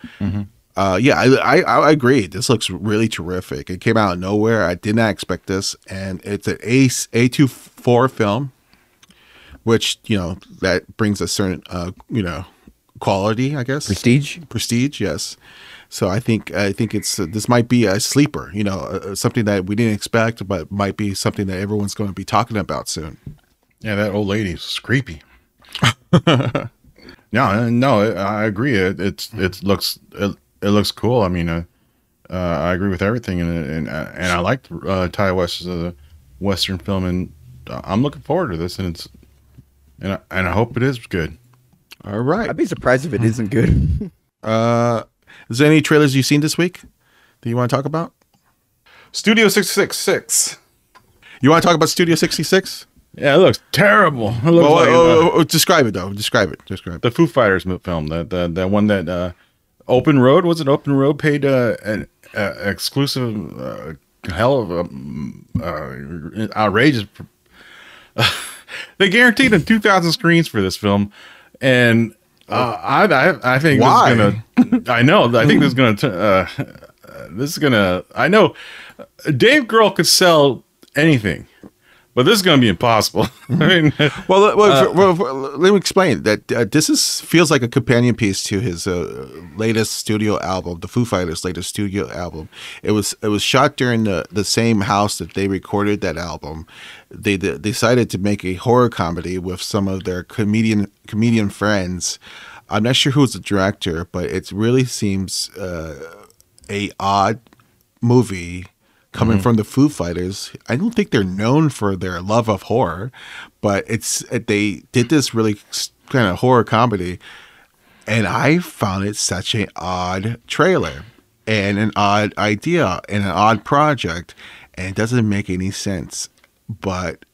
Uh, yeah, I, I I agree. This looks really terrific. It came out of nowhere. I did not expect this, and it's an A A two four film, which you know that brings a certain uh you know quality, I guess. Prestige. Prestige, yes. So I think I think it's uh, this might be a sleeper. You know, uh, something that we didn't expect, but might be something that everyone's going to be talking about soon. Yeah, that old lady's creepy. no, no, I agree. It it's it looks it, it looks cool. I mean, uh, uh, I agree with everything, and and uh, and I like uh, Ti West's uh, Western film, and I'm looking forward to this, and it's and I, and I hope it is good. All right. I'd be surprised if it isn't good. Uh, is there any trailers you've seen this week that you want to talk about? Studio Six Six Six. You want to talk about Studio sixty six? Yeah, it looks terrible. It looks Well, like, oh, uh, oh, oh, describe it though. Describe it. Describe it. the Foo Fighters film, that the that one that uh, Open Road was it? Open Road paid uh, an uh, exclusive uh, hell of a uh, outrageous. they guaranteed them two thousand screens for this film, and uh, I, I I think Why? this is gonna. I know. I think this is gonna. Uh, this is gonna. I know Dave Grohl could sell anything, but this is gonna be impossible. I mean, Well, uh, well, let me explain that uh, this is feels like a companion piece to his uh, latest studio album, the Foo Fighters' latest studio album. It was it was shot during the, the same house that they recorded that album. They, d decided to make a horror comedy with some of their comedian comedian friends. I'm not sure who's the director, but it really seems uh, a odd movie coming mm-hmm. from the Foo Fighters. I don't think they're known for their love of horror, but it's they did this really kind of horror comedy, and I found it such an odd trailer and an odd idea and an odd project, and it doesn't make any sense. But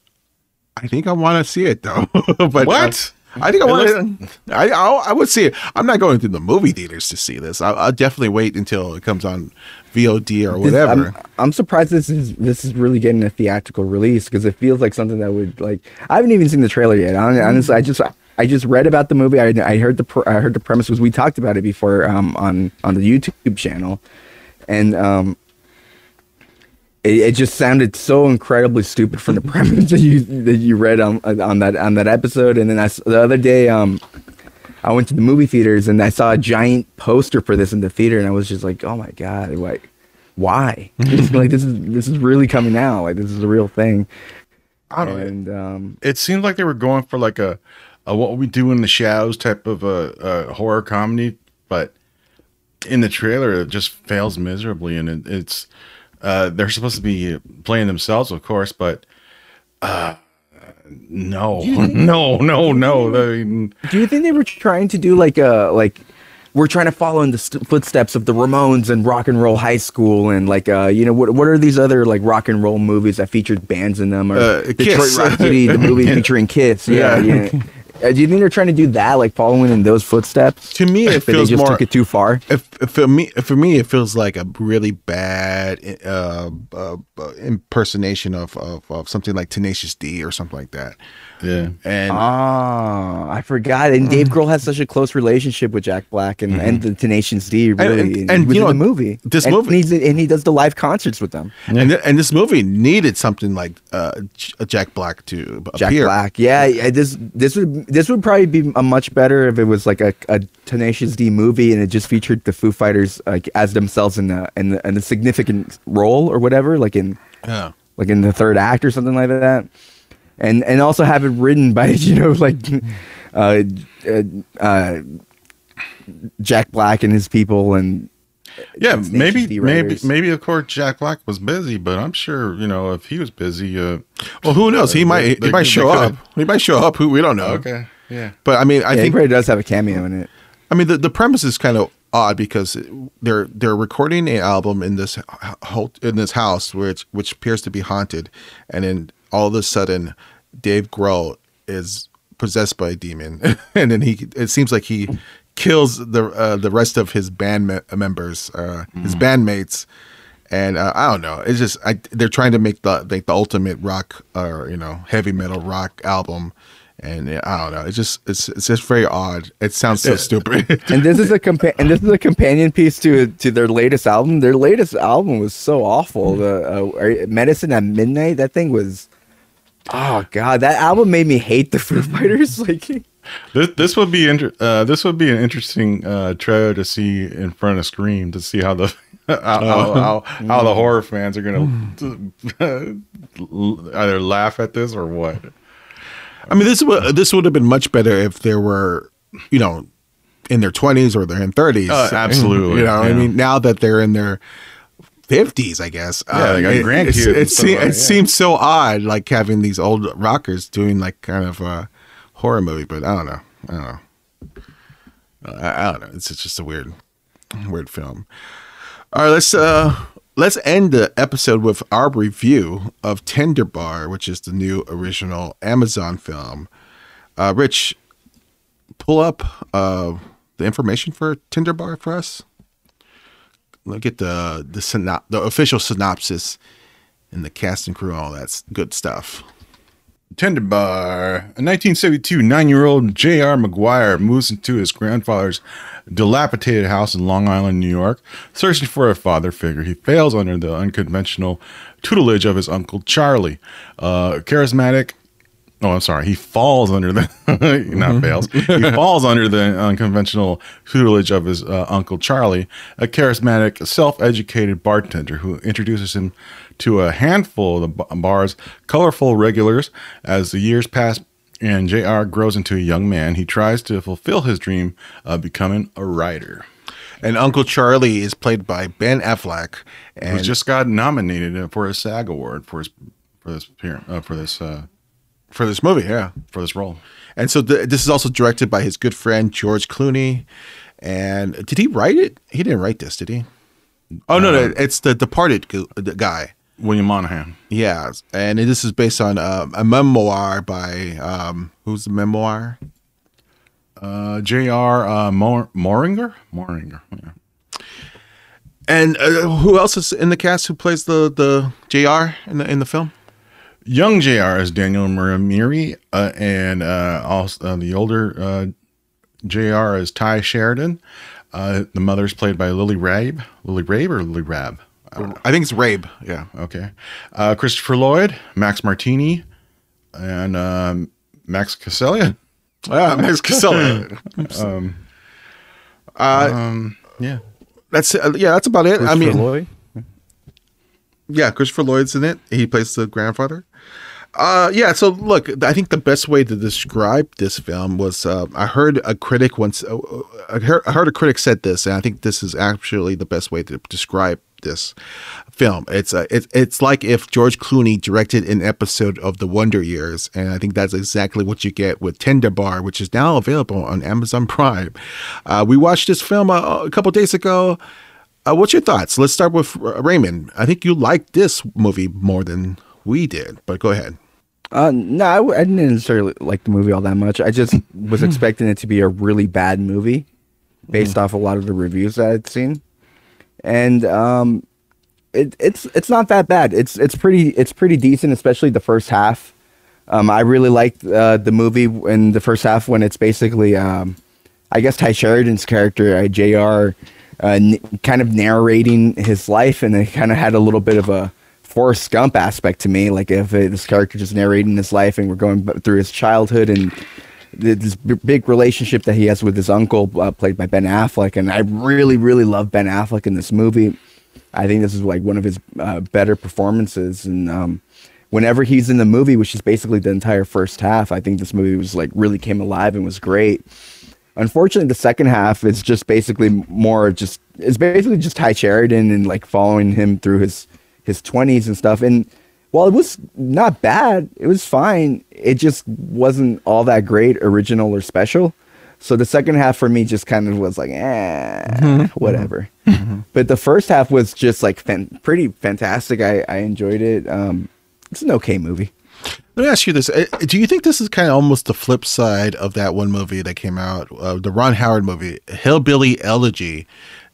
I think I want to see it though. but What? I, think I want to. I, I I would see it. I'm not going to the movie theaters to see this. I'll, I'll definitely wait until it comes on VOD or This- whatever. I'm, I'm surprised this is this is really getting a theatrical release because it feels like something that would like. I haven't even seen the trailer yet. Honestly, I just I just read about the movie. I, I heard the pr- I heard the premise was we talked about it before um, on on the YouTube channel, and um, it, it just sounded so incredibly stupid from the premise that you that you read on on that on that episode. And then I the other day um. I went to the movie theaters and I saw a giant poster for this in the theater, and I was just like, "Oh my god, like, why? Like this is this is really coming out. Like this is a real thing." I don't. And um, it seemed like they were going for like a, a what we do in the shadows type of a, a horror comedy, but in the trailer it just fails miserably, and it, it's uh, they're supposed to be playing themselves, of course, but uh, no, no, no, no. I mean, do you think they were trying to do like a like? We're trying to follow in the st- footsteps of the Ramones and Rock and Roll High School, and like, uh, you know, what what are these other like rock and roll movies that featured bands in them? Or Uh, Detroit. Rock City, the movie featuring Kiss. Yeah, yeah. Uh, do you think they're trying to do that, like following in those footsteps? To me, it feels they just more- took it too far. if, if for me, for me, it feels like a really bad uh, uh, uh, impersonation of, of of something like Tenacious D or something like that. Yeah. And Ah, I forgot. And Dave Grohl has such a close relationship with Jack Black and, and the Tenacious D. Really, and- and, and, you know, the movie. this and movie- he's, and he does the live concerts with them. and, th- and this movie needed something like uh, Jack Black to Jack appear. Black, yeah, yeah. This this would this would probably be a much better if it was like a, a Tenacious D movie and it just featured the Foo Fighters like as themselves in the in the, in a significant role or whatever, like in Yeah. like in the third act or something like that, and and also have it written by you know like uh, uh, uh, Jack Black and his people and Yeah, maybe, maybe, maybe. Of course, Jack Black was busy, but I'm sure you know if he was busy. Uh, Well, who knows? He Uh, might they- he they might show up. He might show up. Who we don't know. okay, yeah. But I mean, I yeah, he think probably does have a cameo in it. I mean, the, the premise is kind of odd because they're they're recording an album in this in this house which which appears to be haunted, and then all of a sudden, Dave Grohl is possessed by a demon, and then he it seems like he kills the uh, the rest of his band me- members, uh, his bandmates. And uh, I don't know. It's just I, they're trying to make the like the ultimate rock or you know heavy metal rock album, and I don't know. It's just it's it's just very odd. It sounds so stupid. and this is a compa- and this is a companion piece to to their latest album. Their latest album was so awful. The uh, Medicine at Midnight. That thing was. Oh god, that album made me hate the Foo Fighters. Like, This this would be inter- uh, this would be an interesting uh, trailer to see in front of Scream to see how the how, how, how, how the horror fans are gonna either laugh at this or what. I mean, this would this would have been much better if there were, you know, in their twenties or they're in thirties. Uh, absolutely, You know, I mean, now that they're in their fifties, I guess. uh, Yeah, they got it, grandkids and It, se- like it seems so odd, like having these old rockers doing like kind of a horror movie. But I don't know. I don't know. I, I don't know. It's just a weird, weird film. All right, let's uh let's end the episode with our review of Tender Bar, which is the new original Amazon film. Uh, Rich, pull up uh the information for Tender Bar for us. Look at the the synop- the official synopsis and the cast and crew, all that good stuff. Tender Bar. A 1972, nine year old J.R. McGuire moves into his grandfather's dilapidated house in Long Island, New York, searching for a father figure. He fails under the unconventional tutelage of his uncle Charlie, uh, charismatic. Oh, I'm sorry. He falls under the not fails. He falls under the unconventional tutelage of his uh, uncle Charlie, a charismatic, self-educated bartender who introduces him to a handful of the bar's colorful regulars. As the years pass and Jr. grows into a young man, he tries to fulfill his dream of becoming a writer. And Uncle Charlie is played by Ben Affleck, Who and just got nominated for a SAG award for his for this uh, for this uh, for this movie, yeah. for this role. And so th- this is also directed by his good friend George Clooney. And did he write it? He didn't write this, did he? Oh no, no, it's the Departed guy. William Monahan. Yeah, and this is based on um, a memoir by um, who's the memoir? Uh, J.R. Uh, Mor- Moehringer? Moehringer. Yeah. And uh, who else is in the cast who plays the the Jr. in the in the film? Young JR is Daniel Muramiri, uh, and uh, also uh, the older uh, J.R. is Tye Sheridan. Uh, the mother is played by Lily Rabe. Lily Rabe or Lily Rab? I think it's Rabe. Yeah. Okay. Uh, Christopher Lloyd, Max Martini, and um, Max Casellia. Ah, Max Casella. Um, yeah. that's uh, yeah, that's about it. I mean, Lloyd? Yeah, Christopher Lloyd's in it. He plays the grandfather. Uh, yeah. So look, I think the best way to describe this film was uh, I heard a critic once. Uh, I, heard, I heard a critic said this, and I think this is actually the best way to describe this film. It's uh, it, it's like if George Clooney directed an episode of The Wonder Years, and I think that's exactly what you get with Tender Bar, which is now available on Amazon Prime. Uh, we watched this film uh, a couple days ago. Uh, what's your thoughts? Let's start with uh, Raymond. I think you liked this movie more than we did, but go ahead. Uh, no, I, w- I didn't necessarily like the movie all that much. I just was expecting it to be a really bad movie based off a lot of the reviews that I'd seen, and um, it, it's it's not that bad. It's it's pretty it's pretty decent, especially the first half. Um, I really liked uh, the movie in the first half when it's basically, um, I guess Tye Sheridan's character, uh, Jr. Uh, n- kind of narrating his life, and it kind of had a little bit of a Forrest Gump aspect to me. Like if this character just narrating his life, and we're going through his childhood and this b- big relationship that he has with his uncle, uh, played by Ben Affleck. And I really, really love Ben Affleck in this movie. I think this is like one of his uh, better performances, and um, whenever he's in the movie, which is basically the entire first half, I think this movie was like really came alive and was great. Unfortunately, the second half is just basically more just it's basically just Tye Sheridan and like following him through his his twenties and stuff. And while it was not bad, it was fine. It just wasn't all that great, original or special. So the second half for me just kind of was like, eh, whatever. But the first half was just like fan- pretty fantastic. I, I enjoyed it. Um, it's an okay movie. Let me ask you this: Uh, Do you think this is kind of almost the flip side of that one movie that came out, uh, the Ron Howard movie, Hillbilly Elegy?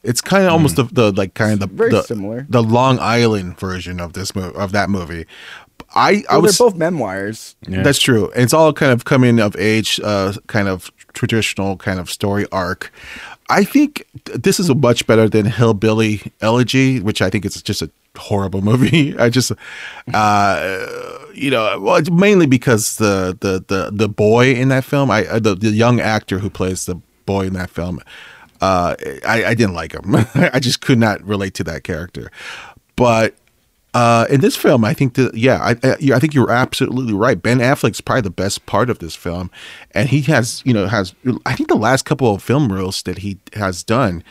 It's kind of almost the, the like kind of the Very the, similar. the Long Island version of this movie of that movie. I I was they're both memoirs. Yeah. That's true. And It's all kind of coming of age, uh, kind of traditional kind of story arc. I think th- this is a much better than Hillbilly Elegy, which I think is just a horrible movie. I just, uh, you know, well, mainly because the the the the boy in that film, I uh, the the young actor who plays the boy in that film, uh, I, I didn't like him. I just could not relate to that character. But uh, in this film, I think that yeah, I, I I think you're absolutely right. Ben Affleck's probably the best part of this film, and he has you know has I think the last couple of film roles that he has done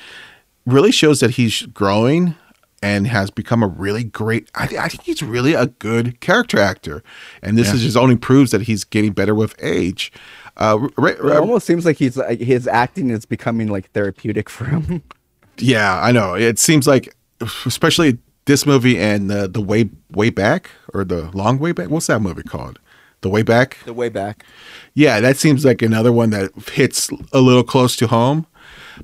really shows that he's growing and has become a really great. I, I think he's really a good character actor, and this Yeah. is just only proves that he's getting better with age. Uh, It almost seems like he's like his acting is becoming like therapeutic for him. Yeah, I know. It seems like, especially this movie and the the way way back or the long way back. What's that movie called? The way back. the way back. Yeah, that seems like another one that hits a little close to home.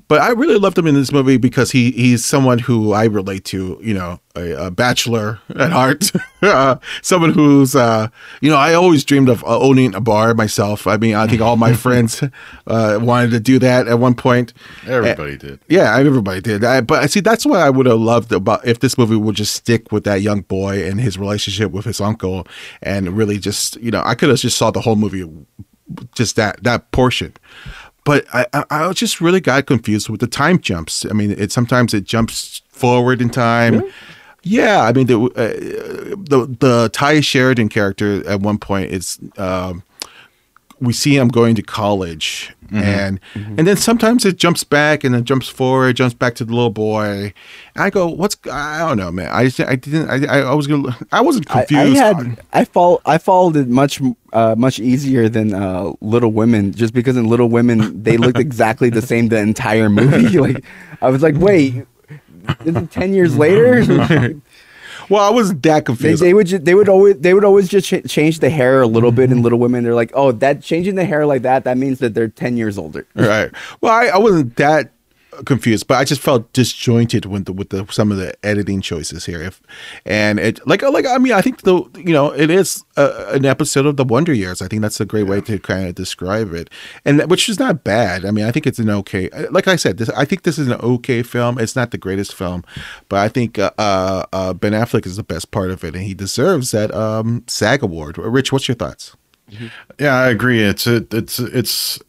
But I really loved him in this movie because he he's someone who I relate to. You know, a, a bachelor at heart, uh, someone who's uh, you know I always dreamed of uh, owning a bar myself. I mean, I think all my friends uh, wanted to do that at one point. Everybody did. Yeah, everybody did. I, but I see that's what I would have loved about if this movie would just stick with that young boy and his relationship with his uncle, and really just you know I could have just saw the whole movie, just that that portion. But I, I, I just really got confused with the time jumps. I mean, it sometimes it jumps forward in time. Yeah, I mean the uh, the the Tye Sheridan character at one point is. Um, we see him going to college and and then sometimes it jumps back and then jumps forward jumps back to the little boy. And i go what's i don't know man. I just- i didn't i, I was gonna i wasn't I, I confused had I fall I followed it much uh, much easier than uh, Little Women just because in Little Women they looked exactly the same the entire movie. like I was like, wait, is it ten years later? Well i wasn't that they, they would ju- they would always they would always just ch- change the hair a little bit in Little Women. They're like, oh, that changing the hair like that that means that they're ten years older. right well I, I wasn't that confused but i just felt disjointed with the with the some of the editing choices here. If and it like like i mean i think the you know it is a, an episode of the wonder years. I think that's a great way to kind of describe it. And that, which is not bad. I mean i think it's an okay like i said this i think this is an okay film. It's not the greatest film but i think uh, uh, uh ben affleck is the best part of it and he deserves that um sag award. Rich what's your thoughts? Yeah, I agree. It's a, it's it's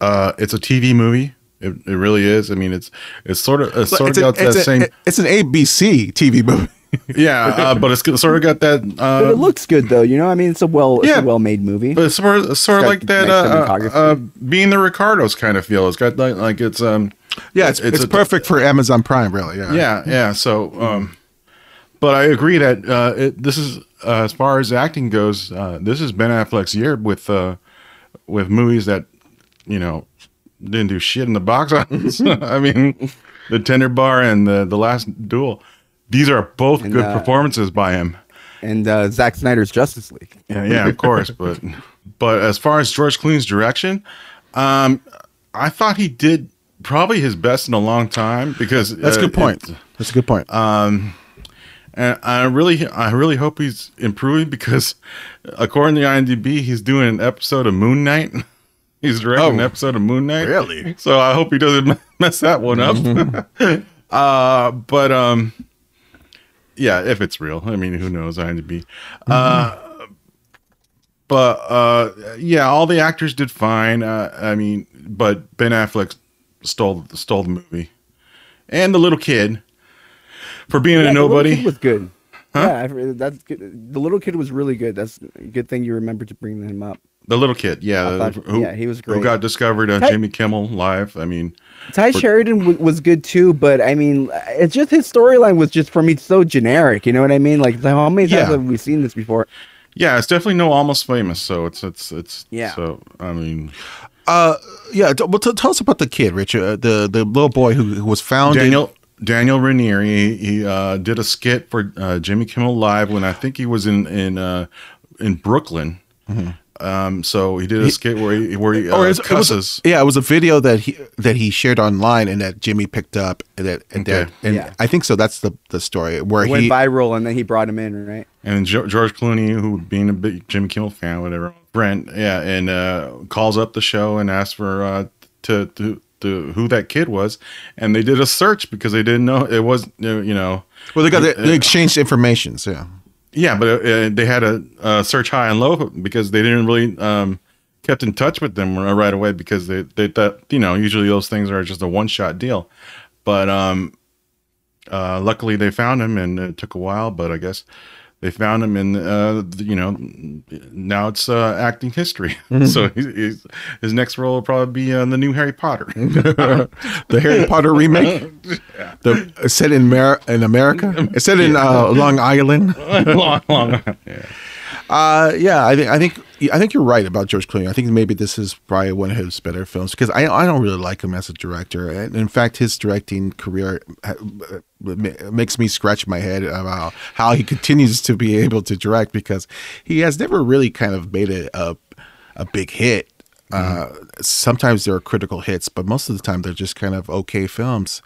uh it's a TV movie. It, it really is. I mean, it's it's sort of it's sort it's, of a- got that a- same. it's an abc tv movie yeah, uh, but it's sort of got that. But Uh, it looks good though, you know. I mean, it's a well it's Yeah. a well made movie. but it's sort of, sort of like that. nice Uh, uh, being the Ricardos kind of feel. It's got like like it's um. Yeah, it's it's, a- perfect for Amazon Prime, really. Yeah. Yeah, yeah. So, um, but I agree that uh, it, this is uh, as far as acting goes. Uh, this is Ben Affleck's year with uh, with movies that you know didn't do shit in the box office. I mean, The Tender Bar and the the Last Duel. These are both And, good uh, performances by him. and uh, Zack Snyder's Justice League. Yeah, yeah, of course. But but as far as George Clooney's direction, um, I thought he did probably his best in a long time because That's a uh, good point. it- That's a good point. Um, And I really, I really hope he's improving because, according to IMDb, he's doing an episode of Moon Knight. He's directing an Oh. episode of Moon Knight. Really? So I hope he doesn't mess that one up. uh, but um, yeah, if it's real, I mean, who knows? IMDb. Uh, but uh, yeah, all the actors did fine. Uh, I mean, but Ben Affleck stole stole the movie, and the little kid for being Yeah, a the nobody. kid was good. Yeah, that's good. The little kid was really good. That's a good thing you remember to bring him up. The little kid, yeah, thought- who, yeah, he was Who got discovered on Hey- Jimmy Kimmel live? I mean, Tye Sheridan w- was good too, but I mean, it's just his storyline was just for me so generic. You know what I mean? Like, how many times Yeah. have we seen this before? yeah, it's definitely no almost famous. So it's it's it's Yeah. So I mean, Uh, yeah. t- Well, t- tell us about the kid, Richard. Uh, the the little boy who, who was found. in- Daniel Daniel Ranieri, he, he uh, did a skit for uh, Jimmy Kimmel Live when I think he was in in uh, in Brooklyn. Um, so he did a skit where he where he uh, or is- it was, cusses. yeah, it was a video that he that he shared online and that Jimmy picked up and that and that and Yeah. I think so. That's the the story where It went he viral, and then he brought him in, right? And Jo- George Clooney, who being a big Jimmy Kimmel fan, whatever, Brent, yeah, and uh, calls up the show and asks for uh, to, to to who that kid was, and they did a search because they didn't know it was you know well they got the, they exchanged information. So yeah. Yeah, but uh, they had a uh, search high and low because they didn't really um, kept in touch with them right away because they they thought you know usually those things are just a one shot deal, but um, uh, luckily they found him and it took a while, but I guess they found him in uh, you know now it's uh, acting history. so he's, he's, his next role will probably be uh, the new Harry Potter. the Harry Potter remake. The set in Mer- in America. It's set in uh, Long Island. long, long. Yeah. Uh, yeah, I think I think I think you're right about George Clooney. I think maybe this is probably one of his better films because I I don't really like him as a director. And in fact, his directing career uh, makes me scratch my head about how he continues to be able to direct because he has never really kind of made a a, a big hit. Uh, sometimes there are critical hits, but most of the time they're just kind of okay films.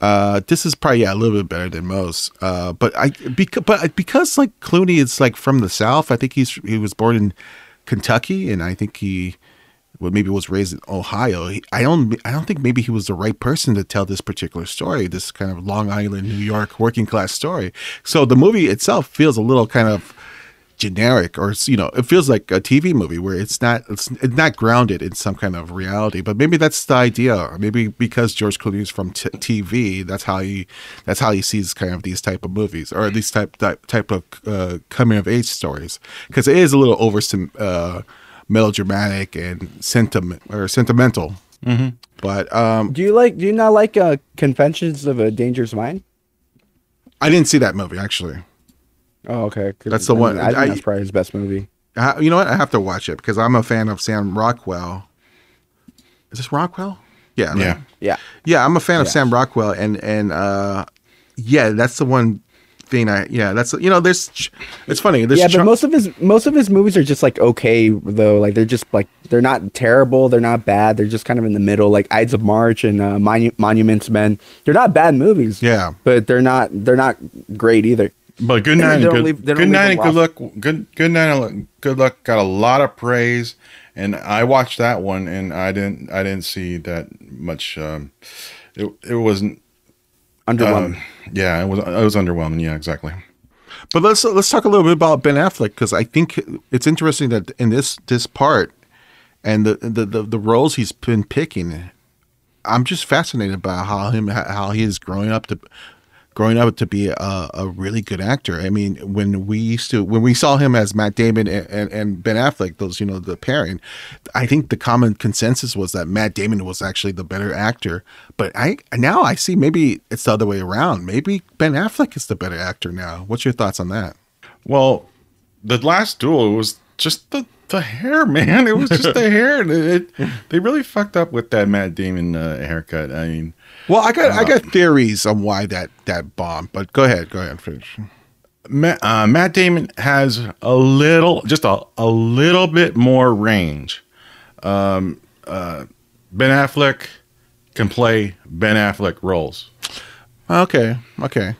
Uh, this is probably yeah, a little bit better than most. Uh, but I because but because like Clooney is like from the South. I think he's he was born in Kentucky, and I think he well, maybe was raised in Ohio. He, I don't I don't think maybe he was the right person to tell this particular story, this kind of Long Island, New York working class story. So the movie itself feels a little kind of generic or you know it feels like a tv movie where it's not it's, it's not grounded in some kind of reality but maybe that's the idea maybe because george clooney is from t- tv that's how he that's how he sees kind of these type of movies or these type type, type of uh, coming of age stories because it is a little over uh, melodramatic and sentiment or sentimental Mm-hmm. but um Do you like? Do you not like uh, Confessions of a Dangerous Mind? i didn't see that movie actually Oh, okay. That's the I one- mean, I think I- that's probably his best movie. I, you know what? I have to watch it because I'm a fan of Sam Rockwell. Is this Rockwell? Yeah. right? Yeah. Yeah. Yeah, I'm a fan of Sam Rockwell, and and uh, yeah, that's the one thing I yeah that's you know there's it's funny there's yeah, but chunk- most of his most of his movies are just like okay though. Like they're just like they're not terrible, they're not bad. They're just kind of in the middle. Like Ides of March and uh, Monu- Monuments Men. They're not bad movies. Yeah. but they're not they're not great either. But good night, and don't good, leave- good night, and good luck. Good good night, and good luck. Got a lot of praise, and I watched that one, and I didn't I didn't see that much. Um, it it wasn't. Underwhelming. Um, yeah, it was it was underwhelming. Yeah, exactly. But let's let's talk a little bit about Ben Affleck because I think it's interesting that in this this part and the the, the the roles he's been picking, I'm just fascinated by how him how he is growing up to growing up to be a, a really good actor. I mean, when we used to when we saw him as Matt Damon and, and, and Ben Affleck, those you know the pairing, I think the common consensus was that Matt Damon was actually the better actor. But I now I see maybe it's the other way around. Maybe Ben Affleck is the better actor now. What's your thoughts on that? Well, the last duel was just the the hair, man. It was just the hair. It, it- they really fucked up with that Matt Damon uh, haircut. I mean, Well, I got I got theories on why that that bombed, but go ahead, go ahead, finish. Matt, uh, Matt Damon has a little, just a, a little bit more range. Um, uh, ben Affleck can play Ben Affleck roles. Okay, okay.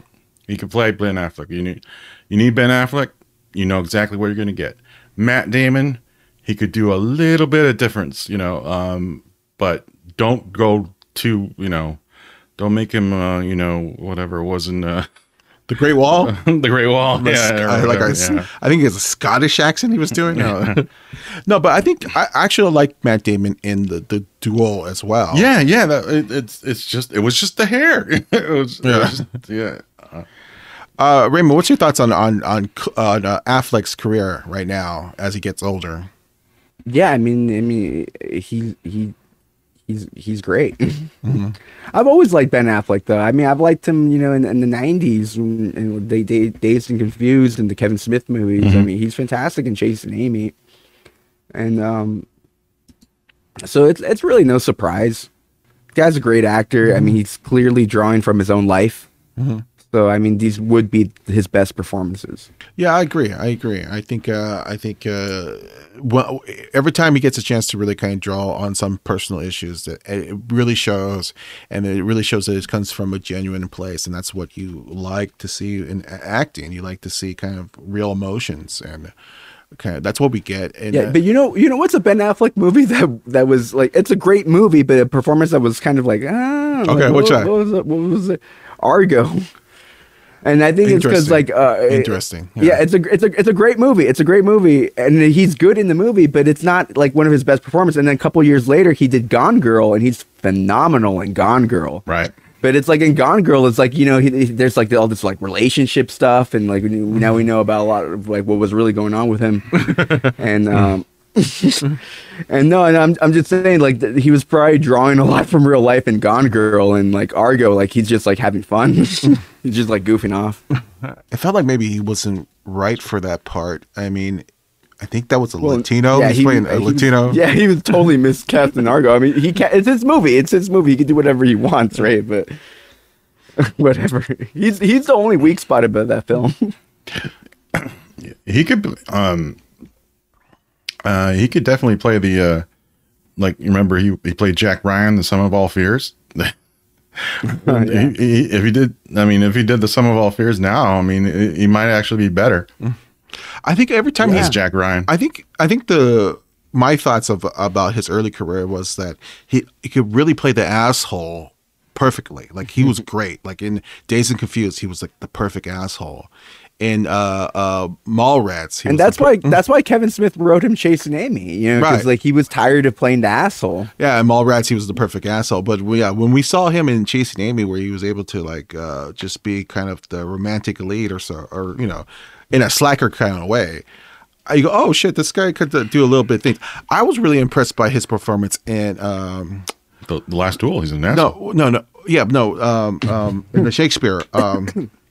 He can play Ben Affleck. You need, you need Ben Affleck. You know exactly what you're going to get. Matt Damon, he could do a little bit of difference, you know, um, but don't go too, you know, don't make him, uh, you know, whatever it was in uh, The Great Wall. the Great Wall. Yeah, or I, like I, whatever, yeah. I think it's a Scottish accent he was doing. No, no but I think I actually like Matt Damon in the the duel as well. Yeah, yeah. That, it, it's it's just it was just the hair. it was, it Yeah. was just, yeah. Uh, Raymond, what's your thoughts on on on, on uh, Affleck's career right now as he gets older? Yeah, I mean, I mean, he he he's he's great. Mm-hmm. I've always liked Ben Affleck, though. I mean, I've liked him, you know, in, in the '90s, when, and they, they Dazed and Confused and the Kevin Smith movies. I mm-hmm. mean, he's fantastic in Chasing Amy, and um, so it's it's really no surprise. guy's a great actor. I mean, mm-hmm. he's clearly drawing from his own life. So I mean, these would be his best performances. Yeah, I agree. I agree. I think uh, I think uh, well, every time he gets a chance to really kind of draw on some personal issues, that it really shows, and it really shows that it comes from a genuine place, and that's what you like to see in acting. You like to see kind of real emotions, and kind of that's what we get. And, Yeah, uh, but you know, you know what's a Ben Affleck movie that that was like it's a great movie, but a performance that was kind of like ah. Okay, like, what, what was it? What was it? Argo. And I think it's because like uh, Interesting, Yeah. yeah. it's a it's a it's a great movie. It's a great movie, and he's good in the movie, but it's not like one of his best performances. And then a couple years later, he did Gone Girl, and he's phenomenal in Gone Girl. Right. But it's like in Gone Girl, it's like you know, he, he- there's like all this like relationship stuff, and like now we know about a lot of like what was really going on with him, and um, and no, and I'm I'm just saying like th- he was probably drawing a lot from real life in Gone Girl and like Argo, like he's just like having fun, he's just like goofing off. it felt like maybe he wasn't right for that part. I mean, I think that was a Well, Latino. yeah, He's he- playing a he was- Latino. yeah, he was totally miscast in Argo. I mean, he ca- it's his movie. It's his movie. He can do whatever he wants, right? But whatever. He's he's the only weak spot about that film. He could um uh he could definitely play the uh like remember he he played Jack Ryan, the Sum of All Fears. He- he- if he did, I mean, if he did the Sum of All Fears now, I mean, he he might actually be better I think every time as he's Jack Ryan. I think I think the my thoughts of about his early career was that he he could really play the asshole perfectly. Like he was great. Like in Dazed and Confused, he was like the perfect asshole. In uh uh Mallrats, he and that's the per- why that's why Kevin Smith wrote him chasing Amy. You know, because Right. like he was tired of playing the asshole. Yeah, in Mallrats, he was the perfect asshole. But we, yeah, when we saw him in Chasing Amy, where he was able to like uh, just be kind of the romantic lead, or so, or you know, in a slacker kind of way, I go, oh shit, this guy could uh, do a little bit of things. I was really impressed by his performance in um, the, the Last Duel, he's an asshole. no, no, no, yeah, no, um, um, in the Shakespeare, um,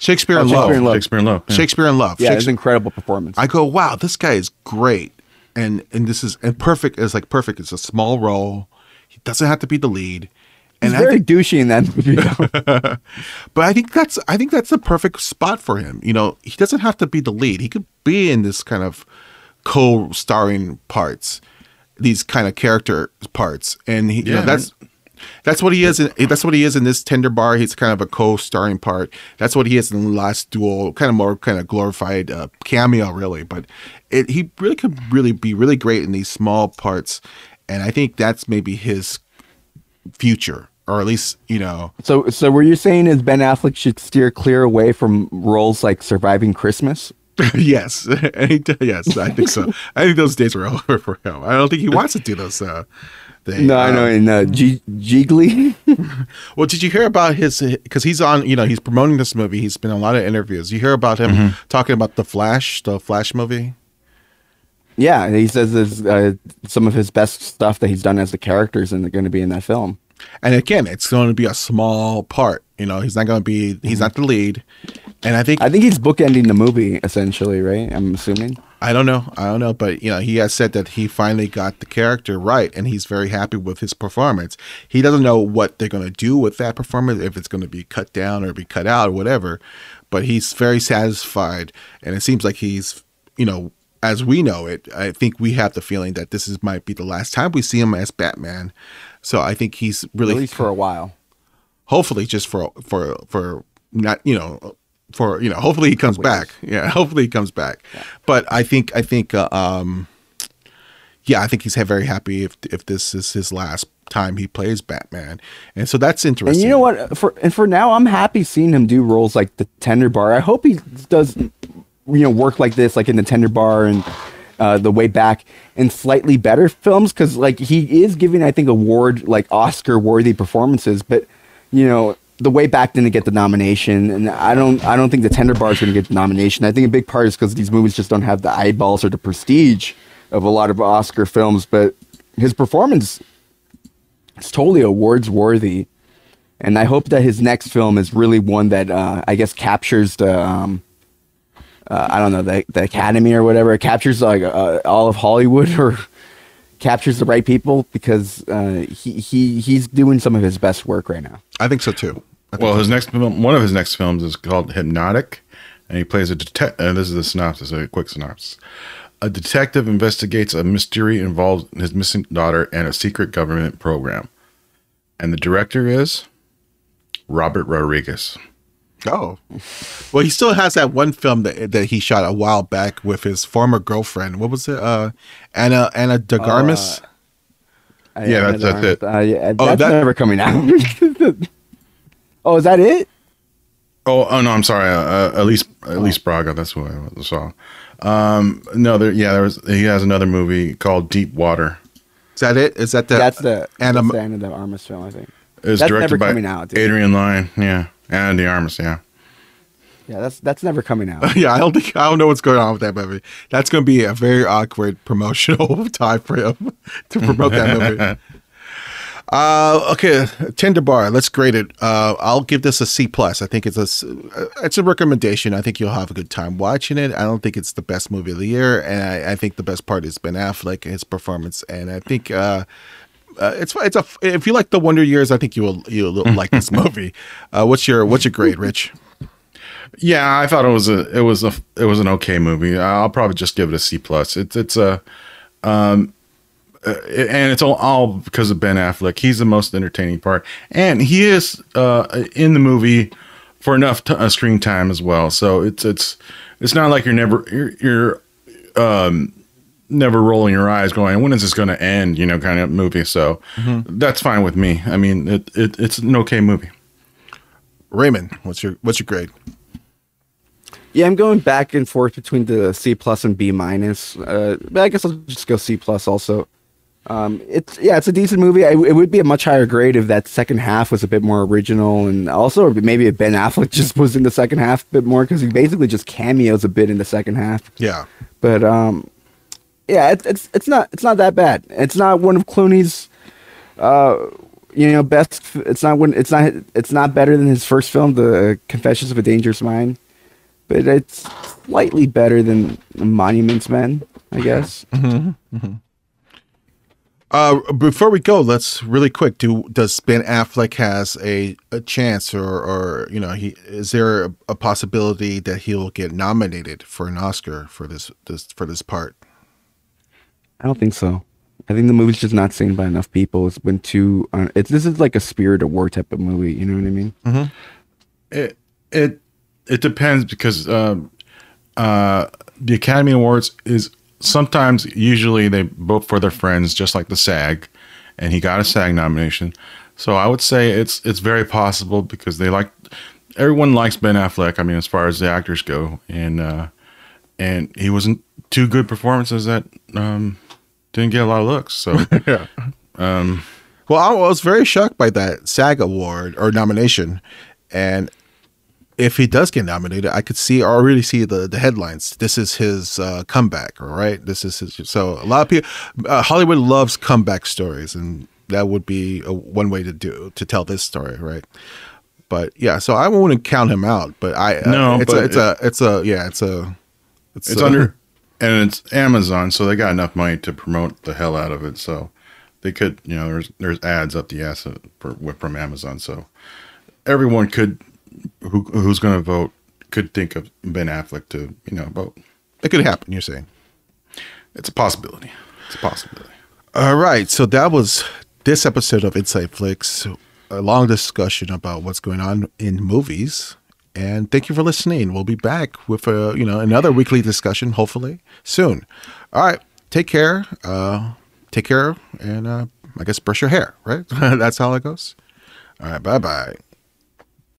Shakespeare oh, in Oh, Shakespeare Love, in Love. Shakespeare in Love. yeah. Shakespeare in Love, Yeah, it's an incredible performance. I go, wow, this guy is great, and and this is and perfect. It's like perfect. It's a small role. He doesn't have to be the lead, and He's I very think, douchey in that movie. though. but I think that's I think that's the perfect spot for him. You know, he doesn't have to be the lead. He could be in this kind of co-starring parts, these kind of character parts, and he, you know, Yeah, that's. That's what he is. In, that's what he is in this Tender Bar. He's kind of a co-starring part. That's what he is in the Last Duel. Kind of more kind of glorified uh, cameo, really. But it, he really could really be really great in these small parts, and I think that's maybe his future, or at least you know. so, so were you saying is Ben Affleck should steer clear away from roles like Surviving Christmas? yes, yes, I think so. I think those days are over for him. I don't think he wants to do those. Uh, No, I know in uh, G- Gigli. Well, did you hear about his? Because he's on, you know, he's promoting this movie. He's been in a lot of interviews. You hear about him Mm-hmm. talking about the Flash, the Flash movie. yeah, he says there's uh, some of his best stuff that he's done as the characters and they're going to be in that film. And again, it's going to be a small part. You know, he's not going to be. He's not the lead. And I think I think he's bookending the movie essentially, right? I'm assuming. I don't know. I don't know. But, you know, he has said that he finally got the character right and he's very happy with his performance. He doesn't know what they're going to do with that performance, if it's going to be cut down or be cut out or whatever. But he's very satisfied. And it seems like he's, you know, as we know it, I think we have the feeling that this is might be the last time we see him as Batman. So I think he's really At least for a while. hopefully just for for for not you know for you know hopefully he comes back yeah hopefully he comes back but i think i think uh, um yeah i think he's very happy if if this is his last time he plays batman and so that's interesting And you know what? For and for now, I'm happy seeing him do roles like the Tender Bar. I hope he does, you know, work like this, like in the Tender Bar and uh, the Way Back, in slightly better films. Because like he is giving, I think, award like Oscar worthy performances. But you know, the Way Back didn't get the nomination, and I don't, I don't think the Tender Bar is going to get the nomination. I think a big part is because these movies just don't have the eyeballs or the prestige of a lot of Oscar films. But his performance is totally awards worthy and i hope that his next film is really one that uh, i guess captures the um, uh, i don't know the, the academy or whatever it captures like uh, all of hollywood or captures the right people because uh, he, he he's doing some of his best work right now i think so too Well, his next film, one of his next films is called Hypnotic, and he plays a detective. Uh, this is the synopsis, a quick synopsis. A detective investigates a mystery involving his missing daughter and a secret government program. And the director is Robert Rodriguez. oh well he still has that one film that, that he shot a while back with his former girlfriend what was it uh anna anna de Armas I- Yeah, I that's- that's it. Uh, yeah, Oh, that's that- never coming out oh is that it Oh, oh no, I'm sorry. Uh, uh, Elise, Alice Braga. That's who I saw. Um, no, there. Yeah, there was. He has another movie called Deep Water. is that it is that the that's the Anna, that's the end of the armas film i think It's That's directed never by coming out, dude. Adrian Lyne. Yeah, and the Armas. Yeah. yeah that's that's never coming out Yeah, I don't think I don't know what's going on with that movie. That's going to be a very awkward promotional time for him to promote that movie. Uh, okay, Tender Bar. Let's grade it. Uh, I'll give this a C plus. I think it's a uh, it's a recommendation. I think you'll have a good time watching it. I don't think it's the best movie of the year, and I, I think the best part is Ben Affleck his performance. And I think uh, uh, it's it's a if you like the Wonder Years, I think you will you'll like this movie. Uh, what's your what's your grade, Rich? Yeah, I thought it was a it was a it was an okay movie. I'll probably just give it a C plus. It's it's a um uh, and it's all, all because of Ben Affleck. He's the most entertaining part, and he is uh, in the movie for enough t- uh, screen time as well. So it's it's it's not like you're never you're, you're um, never rolling your eyes, going, "When is this going to end?" You know, kind of movie. So that's fine with me. I mean, it, it it's an okay movie. Raymond, what's your what's your grade? Yeah, I'm going back and forth between the C plus and B minus. Uh, but I guess I'll just go C plus also. Um, it's yeah, it's a decent movie. I, it would be a much higher grade if that second half was a bit more original, and also maybe if Ben Affleck just was in the second half a bit more because he basically just cameos a bit in the second half. Yeah. But um, yeah, it, it's it's not it's not that bad. It's not one of Clooney's, uh, you know, best. It's not one. It's not. It's not better than his first film, The Confessions of a Dangerous Mind. But it's slightly better than Monuments Men, I guess. Uh, before we go, let's really quick. Do does Ben Affleck has a, a chance, or or you know, he is there a, a possibility that he'll get nominated for an Oscar for this this for this part? I don't think so. I think the movie's just not seen by enough people. It's been too. Uh, it's this is like a spirit of war type of movie. You know what I mean? It it it depends because um, uh, the Academy Awards is sometimes usually they vote for their friends, just like the SAG, and he got a SAG nomination. So I would say it's it's very possible because they like everyone likes Ben Affleck. I mean, as far as the actors go, and uh, and he wasn't two good performances that um, didn't get a lot of looks. So yeah. Well, I was very shocked by that SAG award or nomination, and if he does get nominated, I could see or already see the the headlines. This is his uh, comeback, all right. This is his. So a lot of people, uh, Hollywood loves comeback stories, and that would be a, one way to do to tell this story, right? But yeah, so I wouldn't count him out. But I uh, No, it's but a, it's a it's a yeah it's a it's a- under and it's Amazon, so they got enough money to promote the hell out of it. So they could, you know, there's there's ads up the ass for, from Amazon, so everyone could who who's going to vote could think of Ben Affleck to you know vote. it could happen. You're saying. It's a possibility. It's a possibility. All right, so that was this episode of Inside Flicks, a long discussion about what's going on in movies. And thank you for listening. We'll be back with a you know another weekly discussion, hopefully soon. All right, take care. Uh, take care, and uh, I guess brush your hair. Right, that's how it goes. All right, bye bye.